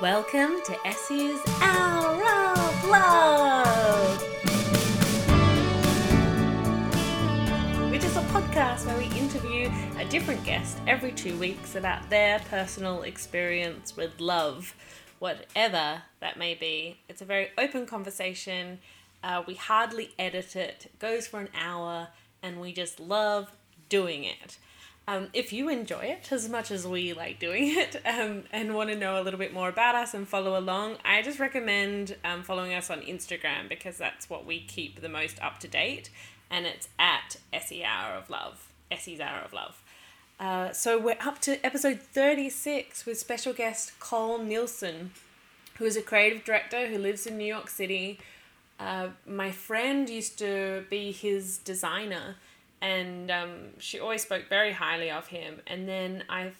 Welcome to Essie's Hour of Love, which is a podcast where we interview a different guest every two weeks about their personal experience with love, whatever that may be. It's a very open conversation. Uh, we hardly edit it. It goes for an hour, and we just love doing it. Um, if you enjoy it as much as we like doing it um, and want to know a little bit more about us and follow along, I just recommend um, following us on Instagram because that's what we keep the most up to date. And it's at Essie Hour of Love. Essie's Hour of Love. Uh, so we're up to episode 36 with special guest Cole Nielsen, who is a creative director who lives in New York City. Uh, my friend used to be his designer and um, she always spoke very highly of him. And then I,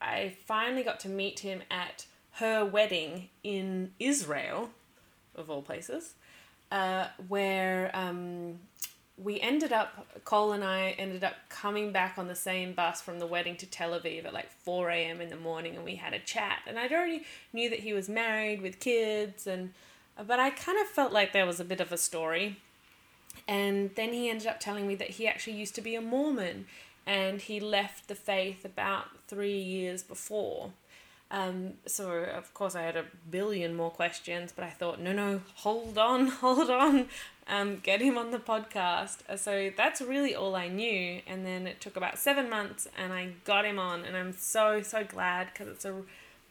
I finally got to meet him at her wedding in Israel, of all places, uh, where um, we ended up, Cole and I ended up coming back on the same bus from the wedding to Tel Aviv at like 4 a.m. in the morning, and we had a chat. And I'd already knew that he was married with kids, and but I kind of felt like there was a bit of a story and then he ended up telling me that he actually used to be a Mormon and he left the faith about three years before. Um, so, of course, I had a billion more questions, but I thought, no, no, hold on, hold on, um, get him on the podcast. So, that's really all I knew. And then it took about seven months and I got him on, and I'm so, so glad because it's a,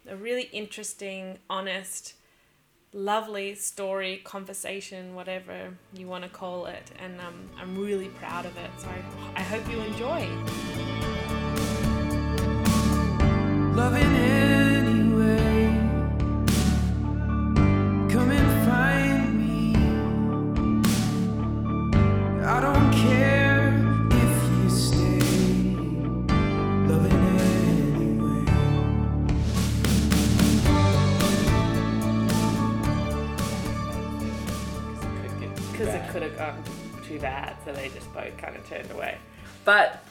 a really interesting, honest, lovely story, conversation, whatever you want to call it. And um, I'm really proud of it. So I, I hope you enjoy. Loving anyway. Just both kind of turned away. But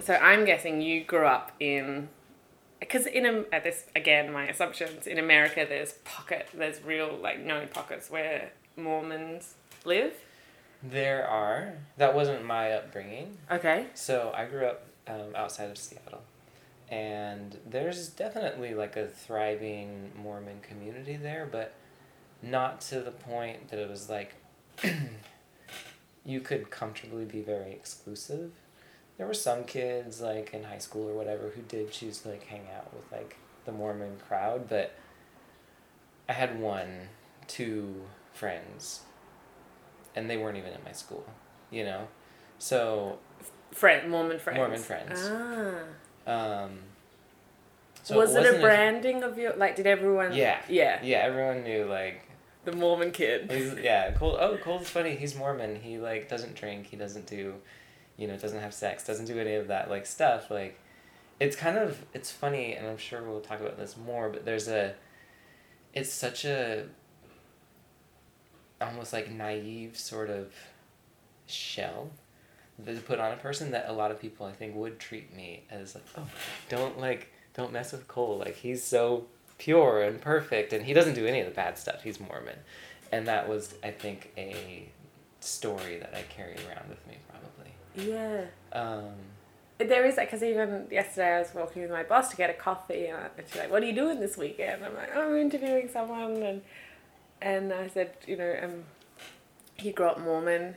so I'm guessing you grew up in because in a, at this again my assumptions in America there's pocket there's real like known pockets where Mormons live. There are. That wasn't my upbringing. Okay. So I grew up um, outside of Seattle. And there's definitely like a thriving Mormon community there, but not to the point that it was like you could comfortably be very exclusive. There were some kids like in high school or whatever who did choose to like hang out with like the Mormon crowd, but I had one, two friends and they weren't even in my school, you know? So Friend Mormon friends. Mormon friends. Ah. um was it, wasn't a branding of your like? Did everyone? Yeah. Yeah. Yeah, everyone knew like The Mormon kid. he's yeah, Cole oh Cole's funny, he's Mormon. He like doesn't drink, he doesn't do you know, doesn't have sex, doesn't do any of that like stuff. Like it's kind of it's funny and I'm sure we'll talk about this more, but there's a it's such a almost like naive sort of shell that to put on a person that a lot of people I think would treat me as like, oh, don't like don't mess with Cole. Like he's so pure and perfect and he doesn't do any of the bad stuff. He's Mormon. And that was I think a story that I carry around with me probably. Yeah. Um There is that because even yesterday I was walking with my boss to get a coffee and she's like, "What are you doing this weekend?" I'm like, "I'm interviewing someone," and and I said, you know, um, he grew up Mormon,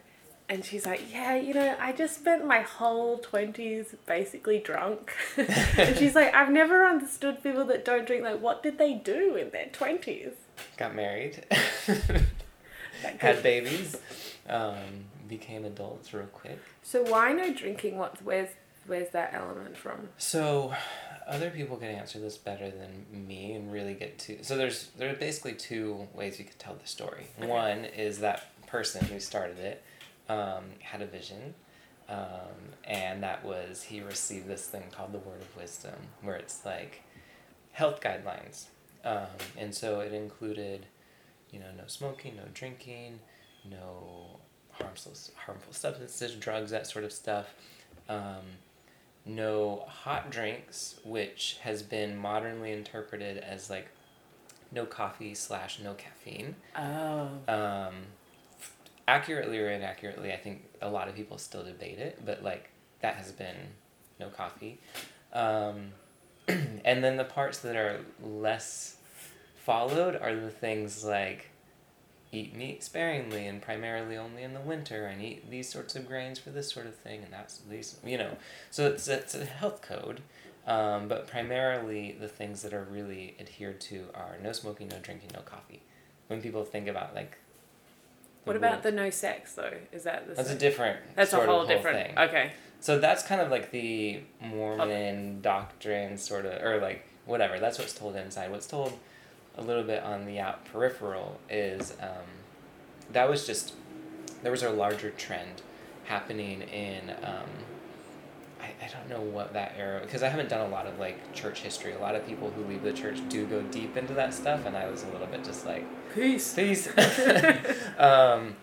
and she's like, "Yeah, you know, I just spent my whole twenties basically drunk," and she's like, "I've never understood people that don't drink. Like, what did they do in their twenties? got married. Had babies. Um became adults real quick. So why no drinking? What's, Where's where's that element from? So, other people can answer this better than me and really get to. So there's there are basically two ways you could tell the story. Okay. One is that person who started it um, had a vision, um, and that was he received this thing called the Word of Wisdom, where it's like health guidelines, um, and so it included, you know, no smoking, no drinking, no harmful harmful substances, drugs, that sort of stuff. Um, no hot drinks, which has been modernly interpreted as like no coffee slash no caffeine. Oh. Um, accurately or inaccurately, I think a lot of people still debate it, but like that has been no coffee. Um, and then the parts that are less followed are the things like eat meat sparingly and primarily only in the winter and eat these sorts of grains for this sort of thing and that's these you know so it's it's a health code um, but primarily the things that are really adhered to are no smoking no drinking no coffee when people think about like what about the no sex though is that the that's same? a different that's a whole of whole different thing. okay So that's kind of like the Mormon doctrine, sort of, or like whatever. That's what's told inside. What's told a little bit on the out peripheral is um, that was just there was a larger trend happening in um, I, I don't know what that era because I haven't done a lot of like church history. A lot of people who leave the church do go deep into that stuff, and I was a little bit just like peace peace. um,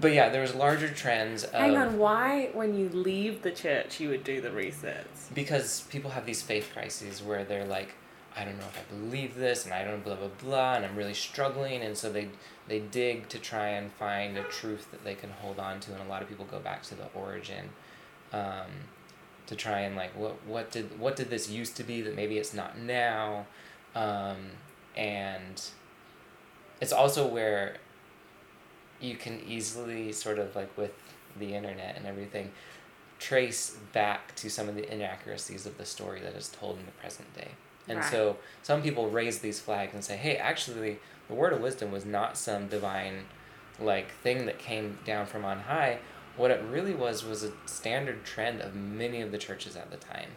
but yeah, there was larger trends. Of, hang on why when you leave the church you would do the resets because people have these faith crises where they're like i don't know if i believe this and i don't blah blah blah and i'm really struggling and so they they dig to try and find a truth that they can hold on to and a lot of people go back to the origin um, to try and like what what did what did this used to be that maybe it's not now um, and it's also where you can easily sort of like with the internet and everything trace back to some of the inaccuracies of the story that is told in the present day. And Right. so some people raise these flags and say, hey, actually, the word of wisdom was not some divine like thing that came down from on high. What it really was was a standard trend of many of the churches at the time.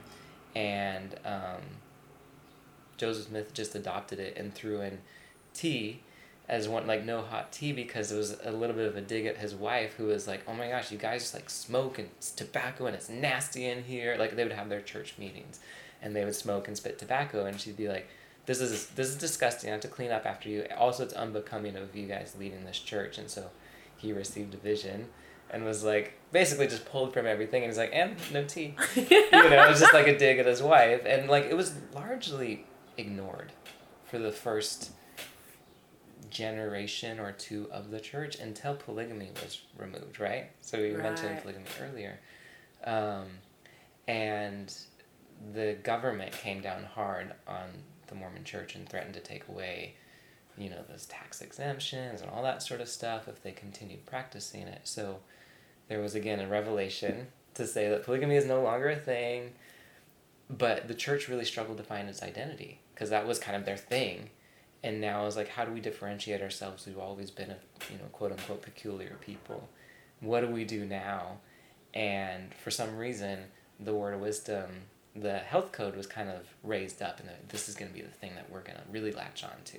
And um, Joseph Smith just adopted it and threw in tea as one like no hot tea because it was a little bit of a dig at his wife who was like oh my gosh you guys like smoke and tobacco and it's nasty in here. Like they would have their church meetings and they would smoke and spit tobacco and she'd be like this is this is disgusting. I have to clean up after you. Also it's unbecoming of you guys leading this church. And so he received a vision and was like basically just pulled from everything and he's like and no tea you know it was just like a dig at his wife and like it was largely ignored for the first generation or two of the church until polygamy was removed, right? So we mentioned polygamy earlier. Um, and the government came down hard on the Mormon church and threatened to take away, you know, those tax exemptions and all that sort of stuff if they continued practicing it. So there was again a revelation to say that polygamy is no longer a thing, but the church really struggled to find its identity because that was kind of their thing. And now it's like how do we differentiate ourselves we've always been a you know quote unquote peculiar people? What do we do now? And for some reason the word of wisdom the health code was kind of raised up and this is going to be the thing that we're going to really latch on to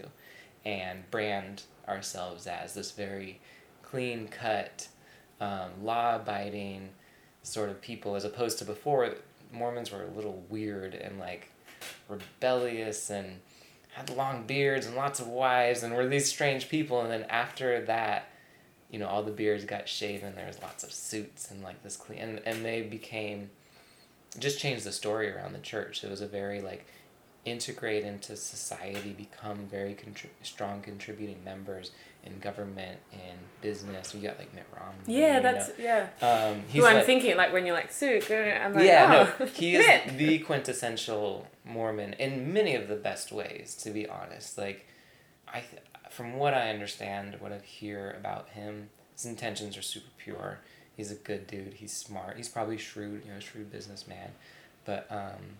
and brand ourselves as this very clean cut um, law abiding sort of people as opposed to before mormons were a little weird and like rebellious and had long beards and lots of wives and were these strange people. And then after that you know all the beards got shaven there was lots of suits and like this clean and, and they became just changed the story around the church. It was a very like integrate into society become very contri- strong contributing members in government and business you got like mitt romney yeah that's yeah um, he's who i'm like- thinking like when you're like sue i'm like yeah, oh, no, he is Mitt. the quintessential Mormon in many of the best ways. To be honest, like I, th- from what I understand, what I hear about him, his intentions are super pure. He's a good dude. He's smart. He's probably shrewd, you know, a shrewd businessman, but um,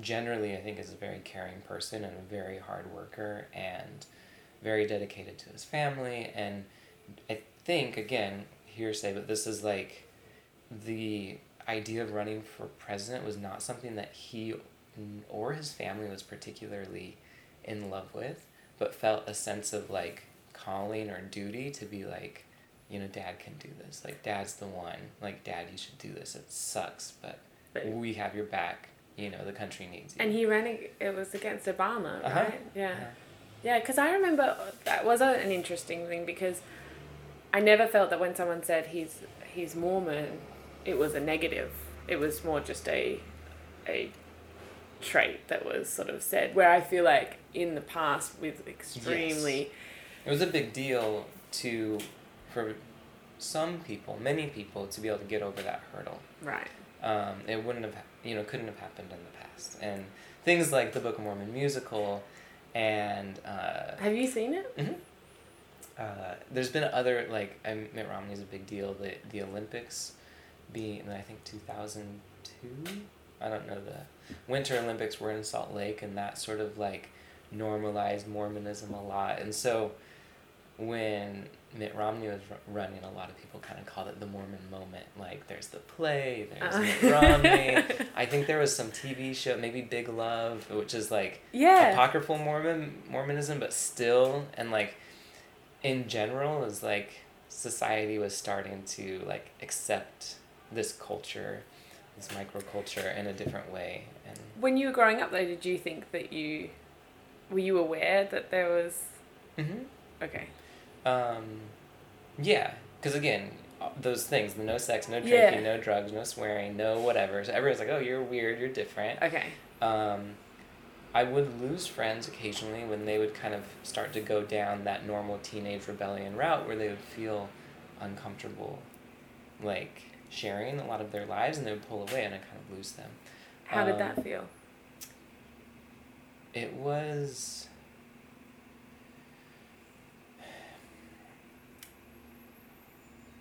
generally, I think is a very caring person and a very hard worker and very dedicated to his family. And I think again hearsay, but this is like the idea of running for president was not something that he or his family was particularly in love with, but felt a sense of like calling or duty to be like, you know, dad can do this. Like, dad's the one. Like, dad, you should do this. It sucks, but But- we have your back. You know, the country needs you. and he ran it was against obama Uh-huh. right yeah Yeah. Yeah, because I remember that was a, an interesting thing because I never felt that when someone said he's he's Mormon, it was a negative it was more just a a trait that was sort of said. Where I feel like in the past with extremely It was a big deal to, for some people, many people, to be able to get over that hurdle. right. Um, it wouldn't have, you know, couldn't have happened in the past. And things like the Book of Mormon musical, and uh, Have you seen it? mhm. uh, there's been other like I, Mitt Romney's a big deal. The the Olympics, being I think two thousand two. I don't know the Winter Olympics were in Salt Lake, and that sort of like normalized Mormonism a lot. And so when Mitt Romney was ru- running, a lot of people kind of called it the Mormon moment. Like there's the play, there's Uh. Mitt Romney. I think there was some TV show, maybe Big Love, which is like Yeah. apocryphal Mormon Mormonism, but still, and like in general, is like society was starting to like accept this culture, this microculture in a different way, and When you were growing up, though, did you think that you were you aware that there was mm-hmm. okay? Um, yeah, because again. uh, Those things, the no sex, no Yeah. drinking, no drugs, no swearing, no whatever. So everyone's like, "Oh, you're weird, you're different." Okay. um, I would lose friends occasionally when they would kind of start to go down that normal teenage rebellion route where they would feel uncomfortable, like sharing a lot of their lives, and they would pull away, and I kind of lose them. How did Um, that feel? It was.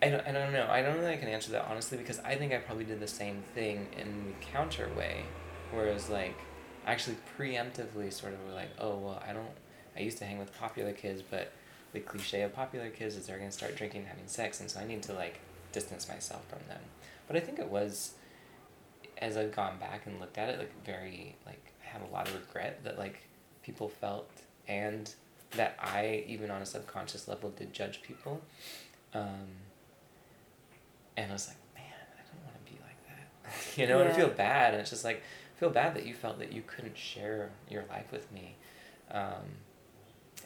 I don't, I don't know. I don't know that I can answer that honestly because I think I probably did the same thing in the counter way. Whereas, like, actually preemptively sort of like, oh, well, I don't. I used to hang with popular kids, but the cliche of popular kids is they're to start drinking and having sex, and so I need to, like, distance myself from them. But I think it was, as I've gone back and looked at it, like, very, like, I have a lot of regret that, like, people felt and that I, even on a subconscious level, did judge people. Um, and I was like, man, I don't want to be like that. you know, and I feel bad. And it's just like, I feel bad that you felt that you couldn't share your life with me. Um,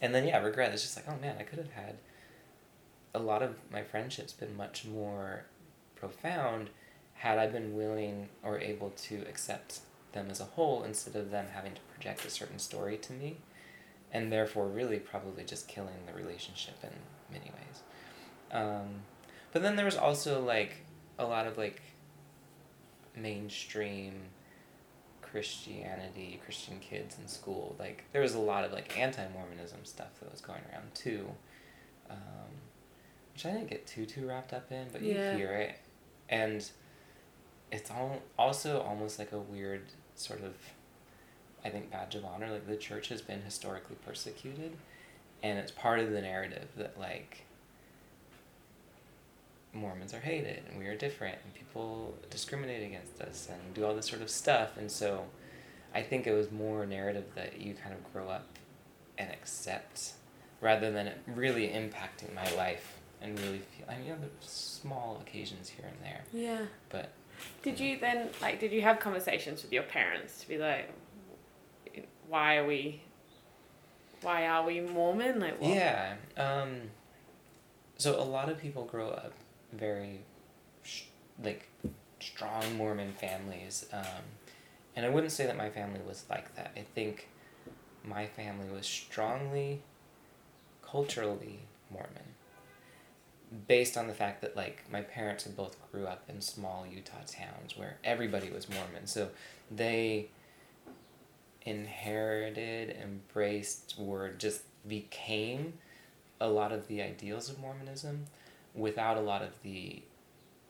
and then, yeah, regret. It's just like, oh man, I could have had a lot of my friendships been much more profound had I been willing or able to accept them as a whole instead of them having to project a certain story to me and therefore really probably just killing the relationship in many ways um, but then there was also like a lot of like mainstream christianity christian kids in school like there was a lot of like anti-mormonism stuff that was going around too um, which i didn't get too too wrapped up in but Yeah. you hear it and it's all also almost like a weird sort of I think badge of honor. Like the church has been historically persecuted, and it's part of the narrative that like Mormons are hated and we are different and people discriminate against us and do all this sort of stuff. And so, I think it was more narrative that you kind of grow up and accept, rather than it really impacting my life and really feel. I mean, you know, there's small occasions here and there, Yeah. but Did you then like? Did you have conversations with your parents to be like, why are we? Why are we Mormon? Like what? Yeah. Um, so a lot of people grow up very, sh- like, strong Mormon families. Um, and I wouldn't say that my family was like that. I think my family was strongly, culturally Mormon. Based on the fact that, like, my parents had both grew up in small Utah towns where everybody was Mormon. So they inherited, embraced, were just became a lot of the ideals of Mormonism without a lot of the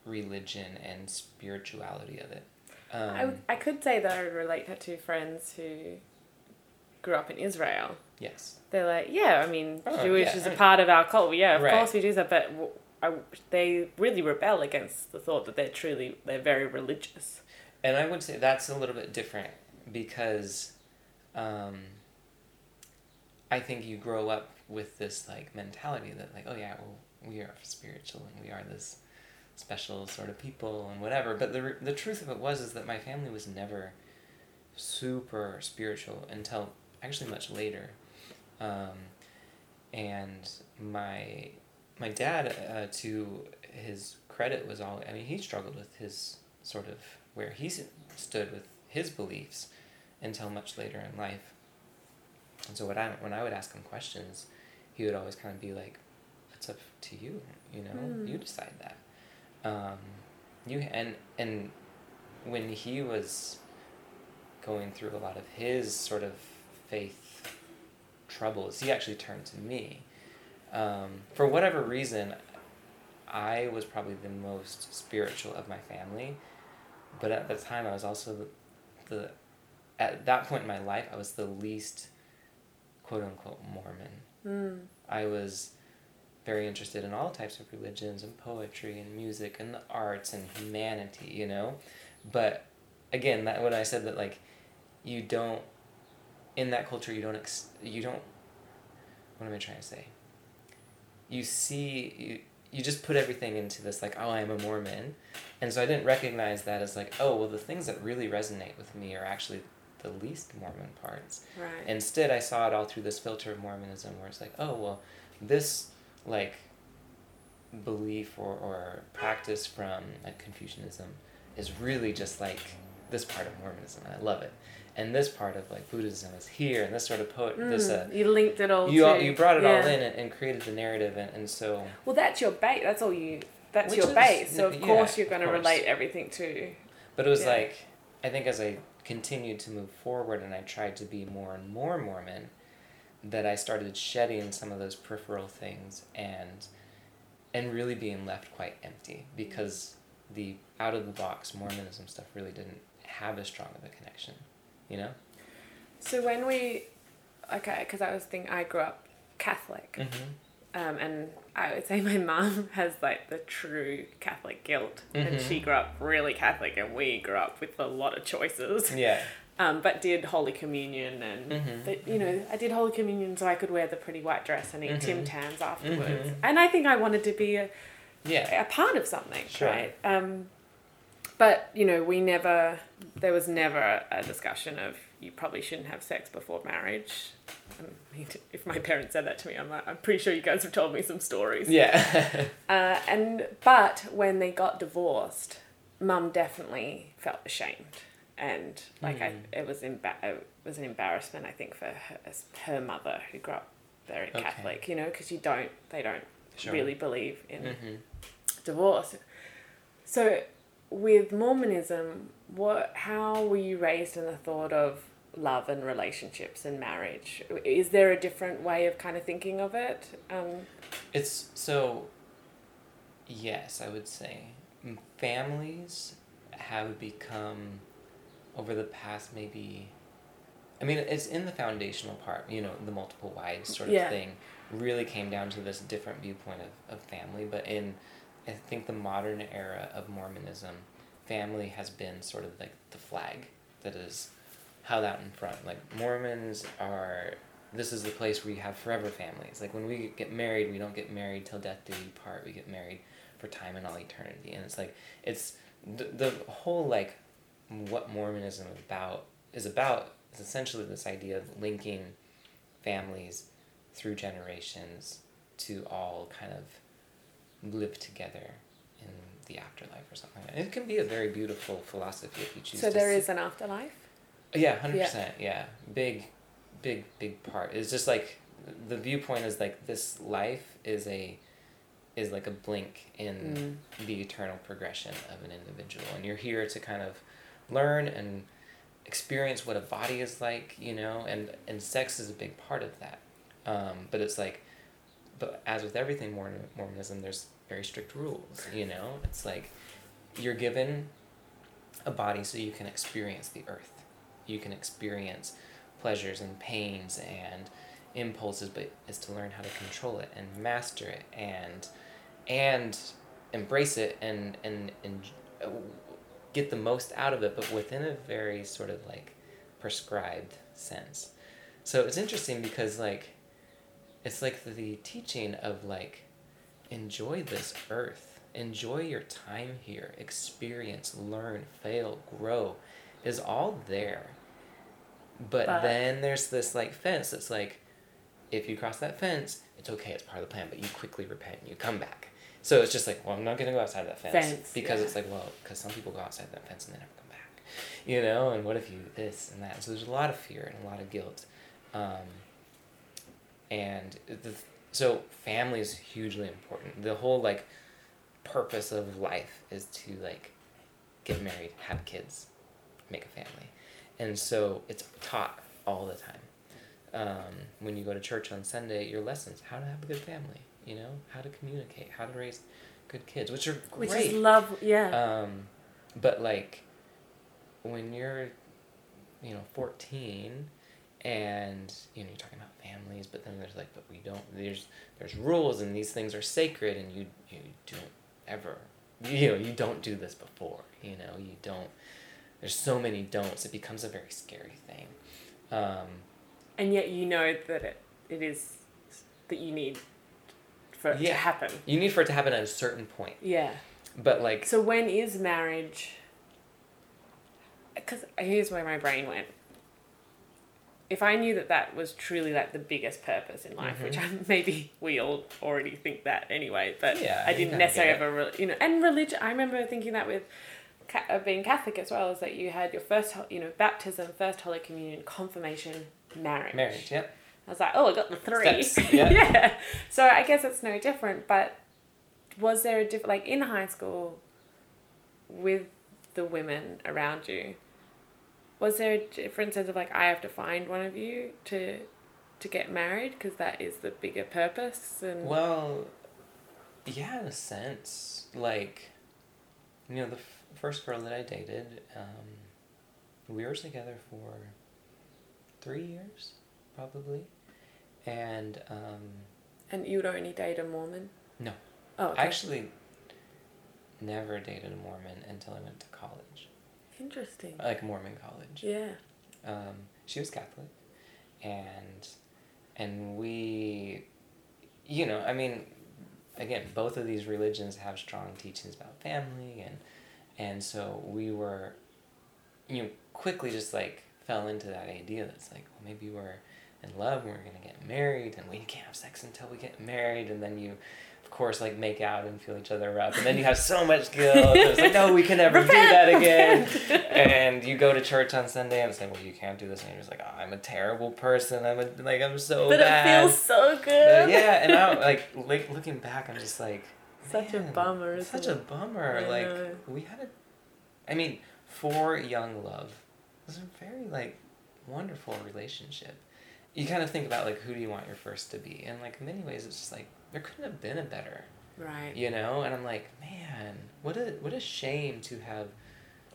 religion and spirituality of it. Um, I, I could say that I would relate that to friends who grew up in Israel. yes. They're like, yeah, I mean, Oh, Jewish yeah, is a part of our culture. Yeah, of Right. course we do that, but w I they really rebel against the thought that they're truly, they're very religious. And I would say that's a little bit different because um, I think you grow up with this like mentality that like, oh yeah, well, we are spiritual and we are this special sort of people and whatever. But the, the truth of it was is that my family was never super spiritual until actually much later. Um, and my my dad, uh, to his credit, was all. I mean, he struggled with his sort of where he stood with his beliefs until much later in life. And so what I when I would ask him questions, he would always kind of be like, "It's up to you. You know, Mm. you decide that." Um, you and and when he was going through a lot of his sort of faith troubles, he actually turned to me. Um, for whatever reason, I was probably the most spiritual of my family, but at the time I was also the, the at that point in my life I was the least quote unquote Mormon. Mm. I was very interested in all types of religions and poetry and music and the arts and humanity, you know? But again, that when I said that like you don't in that culture you don't ex- you don't what am I trying to say? You see you you just put everything into this like oh I'm a Mormon. And so I didn't recognize that as like oh well the things that really resonate with me are actually the least Mormon parts. Right. Instead, I saw it all through this filter of Mormonism, where it's like, oh well, this like belief or, or practice from like Confucianism is really just like this part of Mormonism, and I love it. And this part of like Buddhism is here, and this sort of poet, this uh, Mm, you linked it all. you all, you brought it all in and, and created the narrative, and, and so Well, that's your base. That's all you. That's your is- base. So of yeah, course you're going to relate everything to. But it was Yeah. like, I think as I continued to move forward and I tried to be more and more Mormon, that I started shedding some of those peripheral things and and really being left quite empty because the out of the box Mormonism stuff really didn't have as strong of a connection, you know. So when we, okay, because I was thinking I grew up Catholic, Mm-hmm. um, and I would say my mom has like the true Catholic guilt, and Mhm. she grew up really Catholic, and we grew up with a lot of choices. Yeah. Um, but did Holy Communion, and Mhm. but, you know, I did Holy Communion so I could wear the pretty white dress and eat Mhm. Tim Tams afterwards, Mhm. and I think I wanted to be a Yeah. a part of something, Sure. right? Um, but you know, we never. There was never a discussion of you probably shouldn't have sex before marriage. I mean, if my parents said that to me, I'm like, I'm pretty sure you guys have told me some stories. Yeah. Uh, and but when they got divorced, Mum definitely felt ashamed, and like I, Mm. it was emba- it was an embarrassment I think for her, as her mother who grew up very Okay. Catholic, you know, because you don't they don't Sure. really believe in mm-hmm. divorce. So, with Mormonism, what how were you raised in the thought of love and relationships and marriage? Is there a different way of kind of thinking of it? Um, It's so. Yes, I would say families have become over the past maybe. I mean, it's in the foundational part. You know, the multiple wives sort of Yeah. thing really came down to this different viewpoint of, of family. But in, I think the modern era of Mormonism, family has been sort of like the flag that is held out in front. Like Mormons are this is the place where you have forever families. Like when we get married, we don't get married till death do we part. We get married for time and all eternity. And it's like it's the, the whole like what Mormonism about is about is essentially this idea of linking families through generations to all kind of live together in the afterlife or something. And it can be a very beautiful philosophy if you choose so to there is an afterlife. yeah, hundred percent. Yeah, big, big, big part. It's just like the viewpoint is like this life is a is like a blink in mm. the eternal progression of an individual, and you're here to kind of learn and experience what a body is like, you know, and and sex is a big part of that. Um, but it's like, but as with everything Mormon, Mormonism, there's very strict rules. You know, it's like you're given a body so you can experience the earth you can experience pleasures and pains and impulses but is to learn how to control it and master it and and embrace it and and, and get the most out of it but within a very sort of like prescribed sense. So it's interesting because like it's like the teaching of like enjoy this earth enjoy your time here experience learn fail grow is all there. But, But- then there's this like fence that's like if you cross that fence it's okay it's part of the plan but you quickly repent and you come back so it's just like well i'm not going to go outside that fence, Fence, because yeah. it's like well because some people go outside that fence and they never come back, you know, and what if you this and that. So there's a lot of fear and a lot of guilt. Um, and the, so family is hugely important. The whole like purpose of life is to like get married, have kids, make a family. And so it's taught all the time. Um, when you go to church on Sunday, your lessons, how to have a good family, you know, how to communicate, how to raise good kids, which are great. Which is love, yeah. Um, but like when you're, you know, 14 and you know you're talking about families but then there's like but we don't there's there's rules and these things are sacred and you you don't ever you know you don't do this before you know you don't there's so many don'ts it becomes a very scary thing um, and yet you know that it, it is that you need for it Yeah. to happen. You need for it to happen at a certain point. Yeah. But like so when is marriage? Because here's where my brain went. If i knew that that was truly like the biggest purpose in life which I, maybe we all already think that anyway but Yeah, i didn't necessarily re- you know and religion i remember thinking that with uh, being catholic as well is that you had your first you know baptism first holy communion confirmation marriage. Marriage yep was like, oh, I got the three. Steps, yeah. So I guess it's no different. But was there a different, like in high school with the women around you? Was there a different sense of like I have to find one of you to to get married because that is the bigger purpose and Well, yeah, in a sense. Like, you know, the f- first girl that I dated, um, we were together for three years, probably. And um, and you would only date a Mormon. No. Oh, okay. I actually never dated a Mormon until I went to college, interesting. like Mormon college. Yeah. um, she was Catholic, and and we, you know, I mean, again, both of these religions have strong teachings about family, and and so we were, you know, quickly just like fell into that idea that's like, well, maybe we're in love, and we're gonna get married, and we can't have sex until we get married, and then you. Of course, like make out and feel each other up, and then you have so much guilt. It's like, no, we can never do that again and you go to church on Sunday and it's like, well, you can't do this, and you're just like, oh, I'm a terrible person. I'm a, like, I'm so but bad. it feels so But good. yeah, and I like, like looking back, I'm just like, Such a bummer, Such it? a bummer. I like we had a, I mean, for young love, it was a very like wonderful relationship. You kind of think about like who do you want your first to be, and like in many ways, it's just like there couldn't have been a better Right. you know and i'm like man what a what a shame to have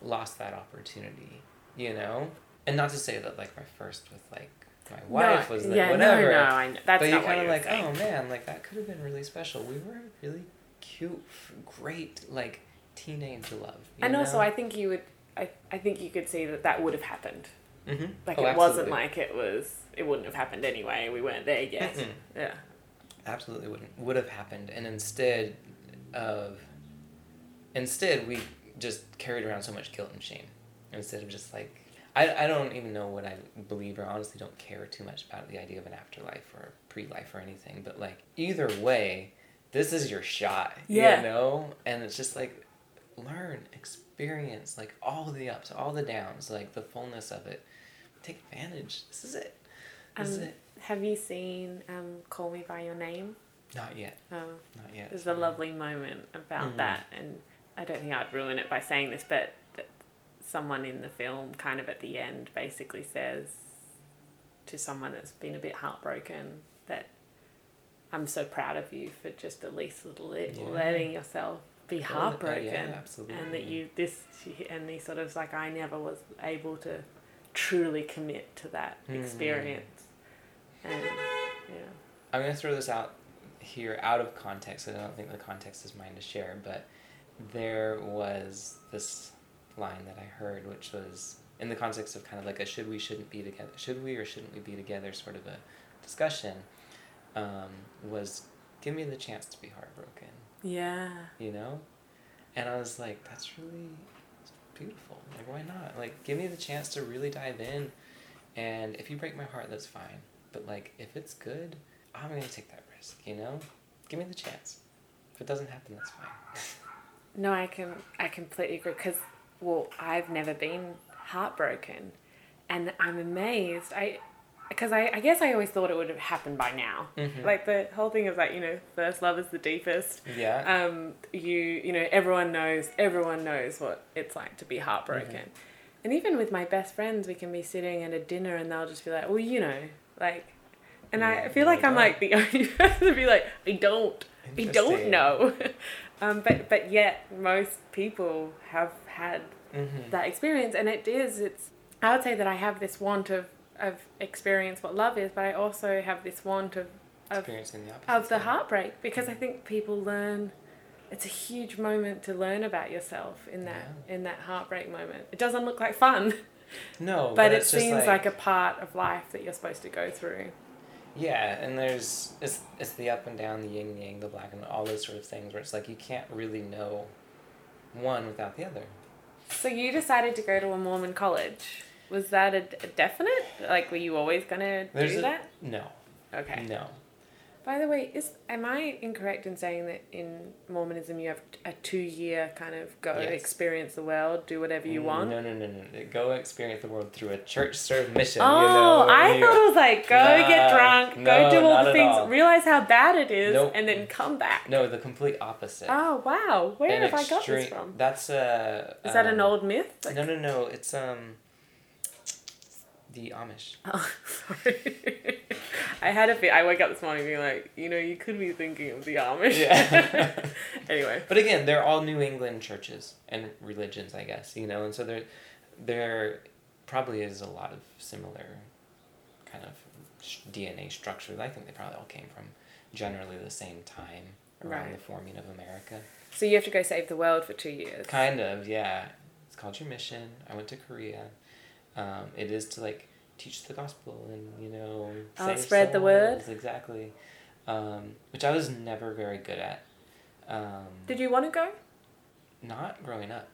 lost that opportunity you know and not to say that like my first with like my wife was like yeah, whatever No, no, I know. That's but you're kind of like saying. oh man like that could have been really special we were really cute great like teenage love you and also? I think you would I, I think you could see that that would have happened mm-hmm. like oh, it wasn't like it was it wouldn't have happened anyway. We weren't there yet. Mm-mm. yeah. Absolutely wouldn't would have happened. And instead of instead we just carried around so much guilt and shame. Instead of just like I, I don't even know what I believe or honestly don't care too much about the idea of an afterlife or pre-life or anything. But like either way this is your shot Yeah. you know? And it's just like learn experience like all the ups all the downs like the fullness of it. Take advantage. This is it Um, it have you seen um Call Me by Your Name not yet oh not yet there's a lovely moment about Mhm. that and I don't think I'd ruin it by saying this but that someone in the film kind of at the end basically says to someone that's been a bit heartbroken that I'm so proud of you for just at least Yeah. letting yourself be heartbroken yeah, absolutely. and that you this and he sort of like I never was able to truly commit to that Mhm. experience and yeah I'm gonna throw this out here out of context. I don't think the context is mine to share, but there was this line that I heard, which was in the context of kind of like a should we shouldn't be together, should we or shouldn't we be together sort of a discussion. Um, was give me the chance to be heartbroken, yeah you know, and I was like, that's really beautiful. Like why not? Like give me the chance to really dive in, and if you break my heart, that's fine. But like if it's good, I'm gonna take that risk, you know? Give me the chance. If it doesn't happen, that's fine. No, I can I completely agree because well, I've never been heartbroken, and I'm amazed. I because I, I guess I always thought it would have happened by now. Mhm. Like the whole thing of like you know first love is the deepest. Yeah. Um, you you know everyone knows everyone knows what it's like to be heartbroken, and even with my best friends, we can be sitting at a dinner and they'll just be like, well, you know, like, and I feel like I'm like the only person to be like, I don't, I don't know, um, but but yet most people have had mm-hmm. that experience and it is it's i would say that i have this want of of experience what love is but i also have this want of of, Experiencing the of the heartbreak because i think people learn it's a huge moment to learn about yourself in that in that heartbreak moment. It doesn't look like fun No, but, it seems like, a part of life that you're supposed to go through Yeah, and there's it's it's the up and down, the yin yang, the black and all those sort of things where it's like you can't really know one without the other. so you decided to go to a mormon college was that a, a definite like were you always gonna There's do a- that No. okay No. By the way, is am I incorrect in saying that in Mormonism you have a two year kind of go Yes. experience the world, do whatever you want? No, no, no, no. no. Go experience the world through a church served mission. Oh, you know, I thought it was like go get drunk, no, go do all the things, all. realize how bad it is, Nope. and then come back. No, the complete opposite. Oh wow, where An have I got this from? That's uh. Is that an um, old myth? Like- No, no, no. It's um. The Amish. Oh, sorry. I had a bit. I wake up this morning being like, you know, you could be thinking of the Amish. Yeah. anyway. But again, they're all New England churches and religions, I guess, you know, and so there, there probably is a lot of similar kind of DNA structure. I think they probably all came from generally the same time around Right. the forming of America. So you have to go save the world for two years. Kind of, yeah. It's called your mission. I went to Korea. Um, it is to like teach the gospel and you know Oh, spread the word. exactly, um, which I was never very good at. Um, Did you want to go? not growing up.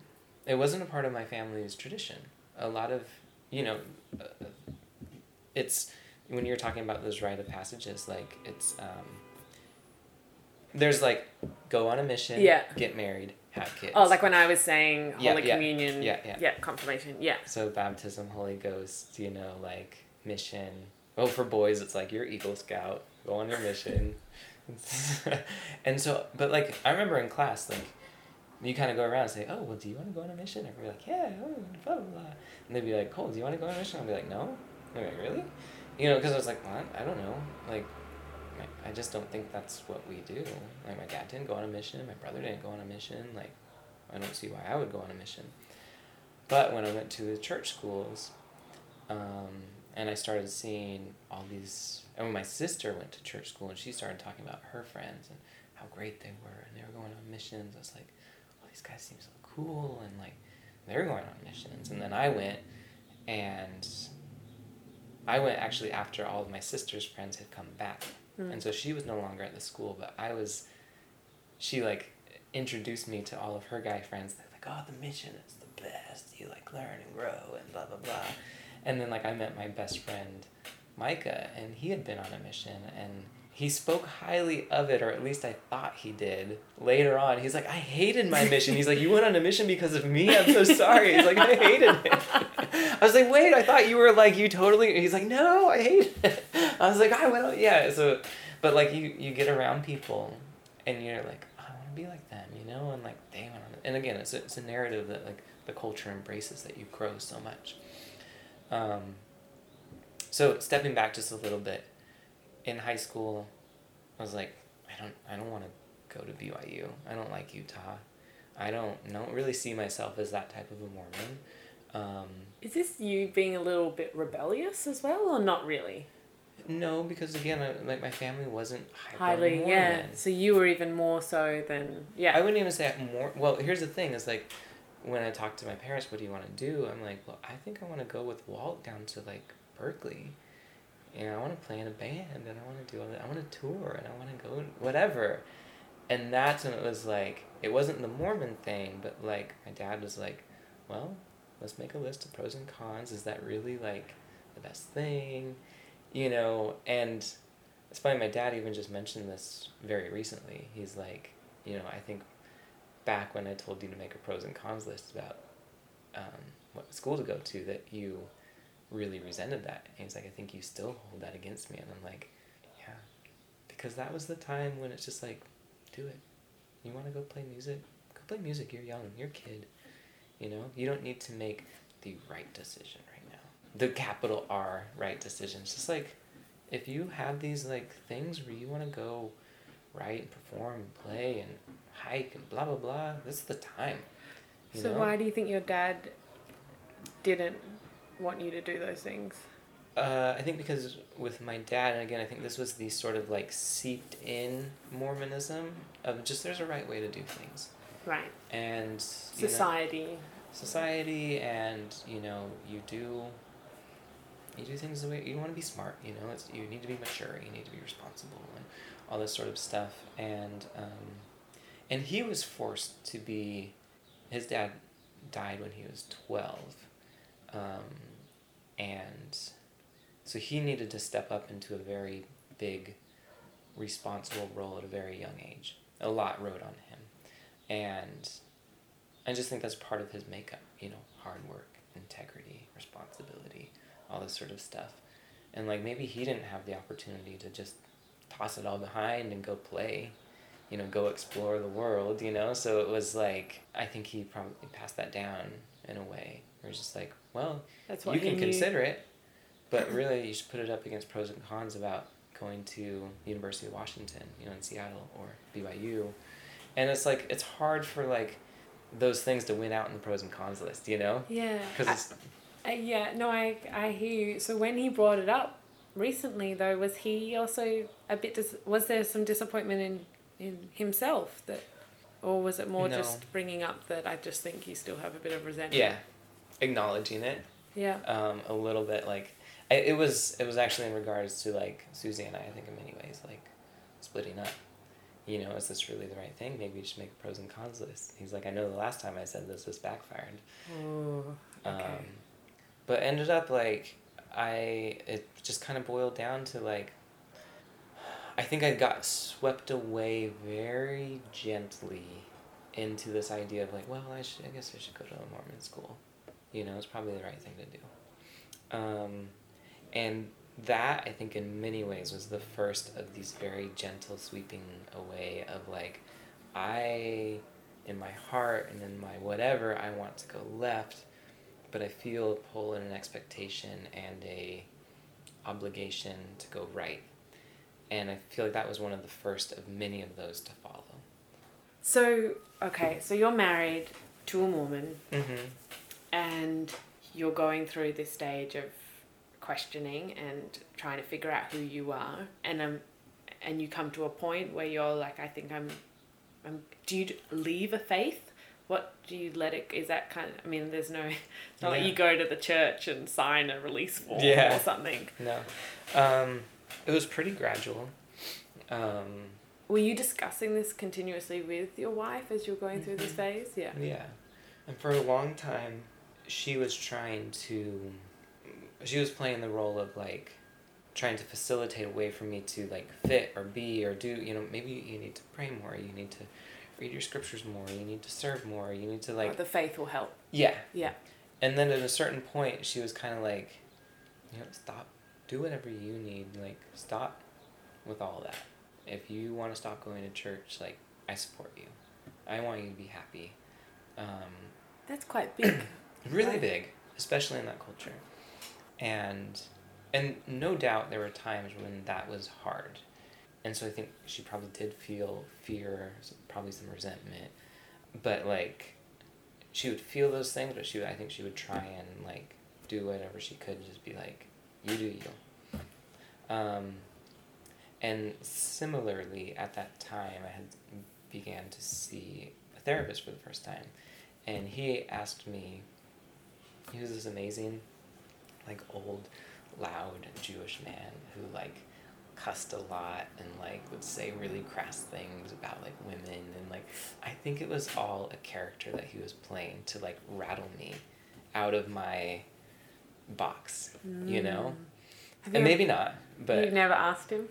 It wasn't a part of my family's tradition. A lot of, you know, uh, it's when you're talking about those rite of passages, like it's um, there's like go on a mission, Yeah. get married, have kids. Oh, like when I was saying Holy yeah, Communion. yeah, yeah. Yeah, confirmation. Yeah. so baptism, Holy Ghost, you know, like mission. Well, for boys, it's like you're Eagle Scout, go on your mission. and so, but like I remember in class, like you kind of go around and say, "Oh, well, do you want to go on a mission?" And we're like, "Yeah, oh, blah blah blah," and they'd be like, "Cole, do you want to go on a mission?" I'd be like, "No," they're like, "Really?" You know, because I was like, "What? I don't know." Like, I- I just don't think that's what we do. Like, my dad didn't go on a mission. My brother didn't go on a mission. Like, I don't see why I would go on a mission. But when I went to the church schools, um, and I started seeing all these, and when my sister went to church school and she started talking about her friends and how great they were, and they were going on missions, I was like, oh, these guys seem so cool, and like, they're going on missions. And then I went, and I went actually after all of my sister's friends had come back. Mm. And so she was no longer at the school, but I was, she like introduced me to all of her guy friends. They're like, oh, the mission is the best. You like learn and grow and blah, blah, blah. And then like I met my best friend, Micah, and he had been on a mission and he spoke highly of it, or at least I thought he did. Later on, he's like, I hated my mission. He's like, You went on a mission because of me? I'm so sorry. He's like, I hated it. I was like, Wait, I thought you were like, you totally. He's like, No, I hate it. I was like, I went on, yeah. So, but like, you, you get around people and you're like, I want to be like them, you know? And like, they went on. And again, it's a, it's a narrative that like the culture embraces that you grow so much. Um, so stepping back just a little bit, in high school, I was like, I don't, I don't want to go to BYU. I don't like Utah. I don't, don't really see myself as that type of a Mormon. Um, Is this you being a little bit rebellious as well, or not really? no, because again, I, like my family wasn't Highly, Mormon. yeah. So you were even more so than yeah. I wouldn't even say more. Well, here's the thing: is like when I talk to my parents, what do you want to do? I'm like, well, I think I want to go with Walt down to like Berkeley. You know, I want to play in a band, and I want to do all that. I want to tour, and I want to go whatever. And that's when it was like it wasn't the Mormon thing, but like my dad was like, well, let's make a list of pros and cons. Is that really like the best thing? You know, and it's funny. My dad even just mentioned this very recently. He's like, you know, I think back when I told you to make a pros and cons list about um, what school to go to that you really resented that. And he's like, I think you still hold that against me. And I'm like, yeah, because that was the time when it's just like, do it. You want to go play music? Go play music. You're young. You're a kid. You know, you don't need to make the right decision right now. The capital R right decision. It's just like, if you have these like things where you want to go write and perform and play and hike and blah blah blah, this is the time. So know? why do you think your dad didn't want you to do those things? Uh, I think because with my dad, and again, I think this was the sort of like seeped in Mormonism of just there's a right way to do things, Right. and you know, Society. society, and you know, you do. You do things the way you want to be smart. You know, it's you need to be mature. You need to be responsible, and all this sort of stuff. And um, and he was forced to be. His dad died when he was twelve, um, and so he needed to step up into a very big, responsible role at a very young age. A lot rode on him, and I just think that's part of his makeup. You know, hard work, integrity, responsibility, all this sort of stuff. And like maybe he didn't have the opportunity to just toss it all behind and go play, you know, go explore the world, you know? So it was like I think he probably passed that down in a way. Where just like, well, That's what you can consider it, but really you should put it up against pros and cons about going to University of Washington, you know, in Seattle or BYU, and it's like it's hard for like those things to win out in the pros and cons list, you know, Yeah. because it's I, yeah. No, I I hear you. So when he brought it up recently, though, was he also a bit? Dis- was there some disappointment in in himself that, or was it more No. just bringing up that I just think you still have a bit of resentment? yeah, acknowledging it Yeah. um, a little bit like I, it was it was actually in regards to like Susie and I I think in many ways like splitting up you know is this really the right thing maybe you should make a pros and cons list he's like I know the last time I said this this backfired Oh. Okay. um, but ended up like I it just kind of boiled down to like I think I got swept away very gently into this idea of like well I should I guess I should go to a Mormon school you know it's probably the right thing to do um, and that I think in many ways was the first of these very gentle sweeping away of like I in my heart and in my whatever I want to go left but I feel a pull and an expectation and a obligation to go right. And I feel like that was one of the first of many of those to follow. So okay, so you're married to a Mormon, Mm-hmm. And you're going through this stage of questioning and trying to figure out who you are, and um, and you come to a point where you're like, I think I'm, I'm. Do you leave a faith? What do you let it? Is that kind of? I mean, there's no. It's not like you go to the church and sign a release form Yeah. or something. No. Um, it was pretty gradual. Um, Were you discussing this continuously with your wife as you're going through this phase? Yeah. Yeah. And for a long time, she was trying to. She was playing the role of like trying to facilitate a way for me to like fit or be or do, you know, maybe you need to pray more, you need to read your scriptures more, you need to serve more, you need to like. the faith will help. Yeah. Yeah. And then at a certain point, she was kind of like, you know, stop, do whatever you need. Like, stop with all that. If you want to stop going to church, like, I support you. I want you to be happy. Um, That's quite big. Really big, especially in that culture. And and no doubt there were times when that was hard. And so I think she probably did feel fear, probably some resentment. But like she would feel those things, but she would, I think she would try and like do whatever she could just be like, you do you. Um, and similarly, at that time, I had began to see a therapist for the first time, and he asked me. He was this amazing, like old, loud Jewish man who like cussed a lot and like would say really crass things about like women and like I think it was all a character that he was playing to like rattle me out of my box, you know? Mm. Have And you- maybe not, but You've never asked him?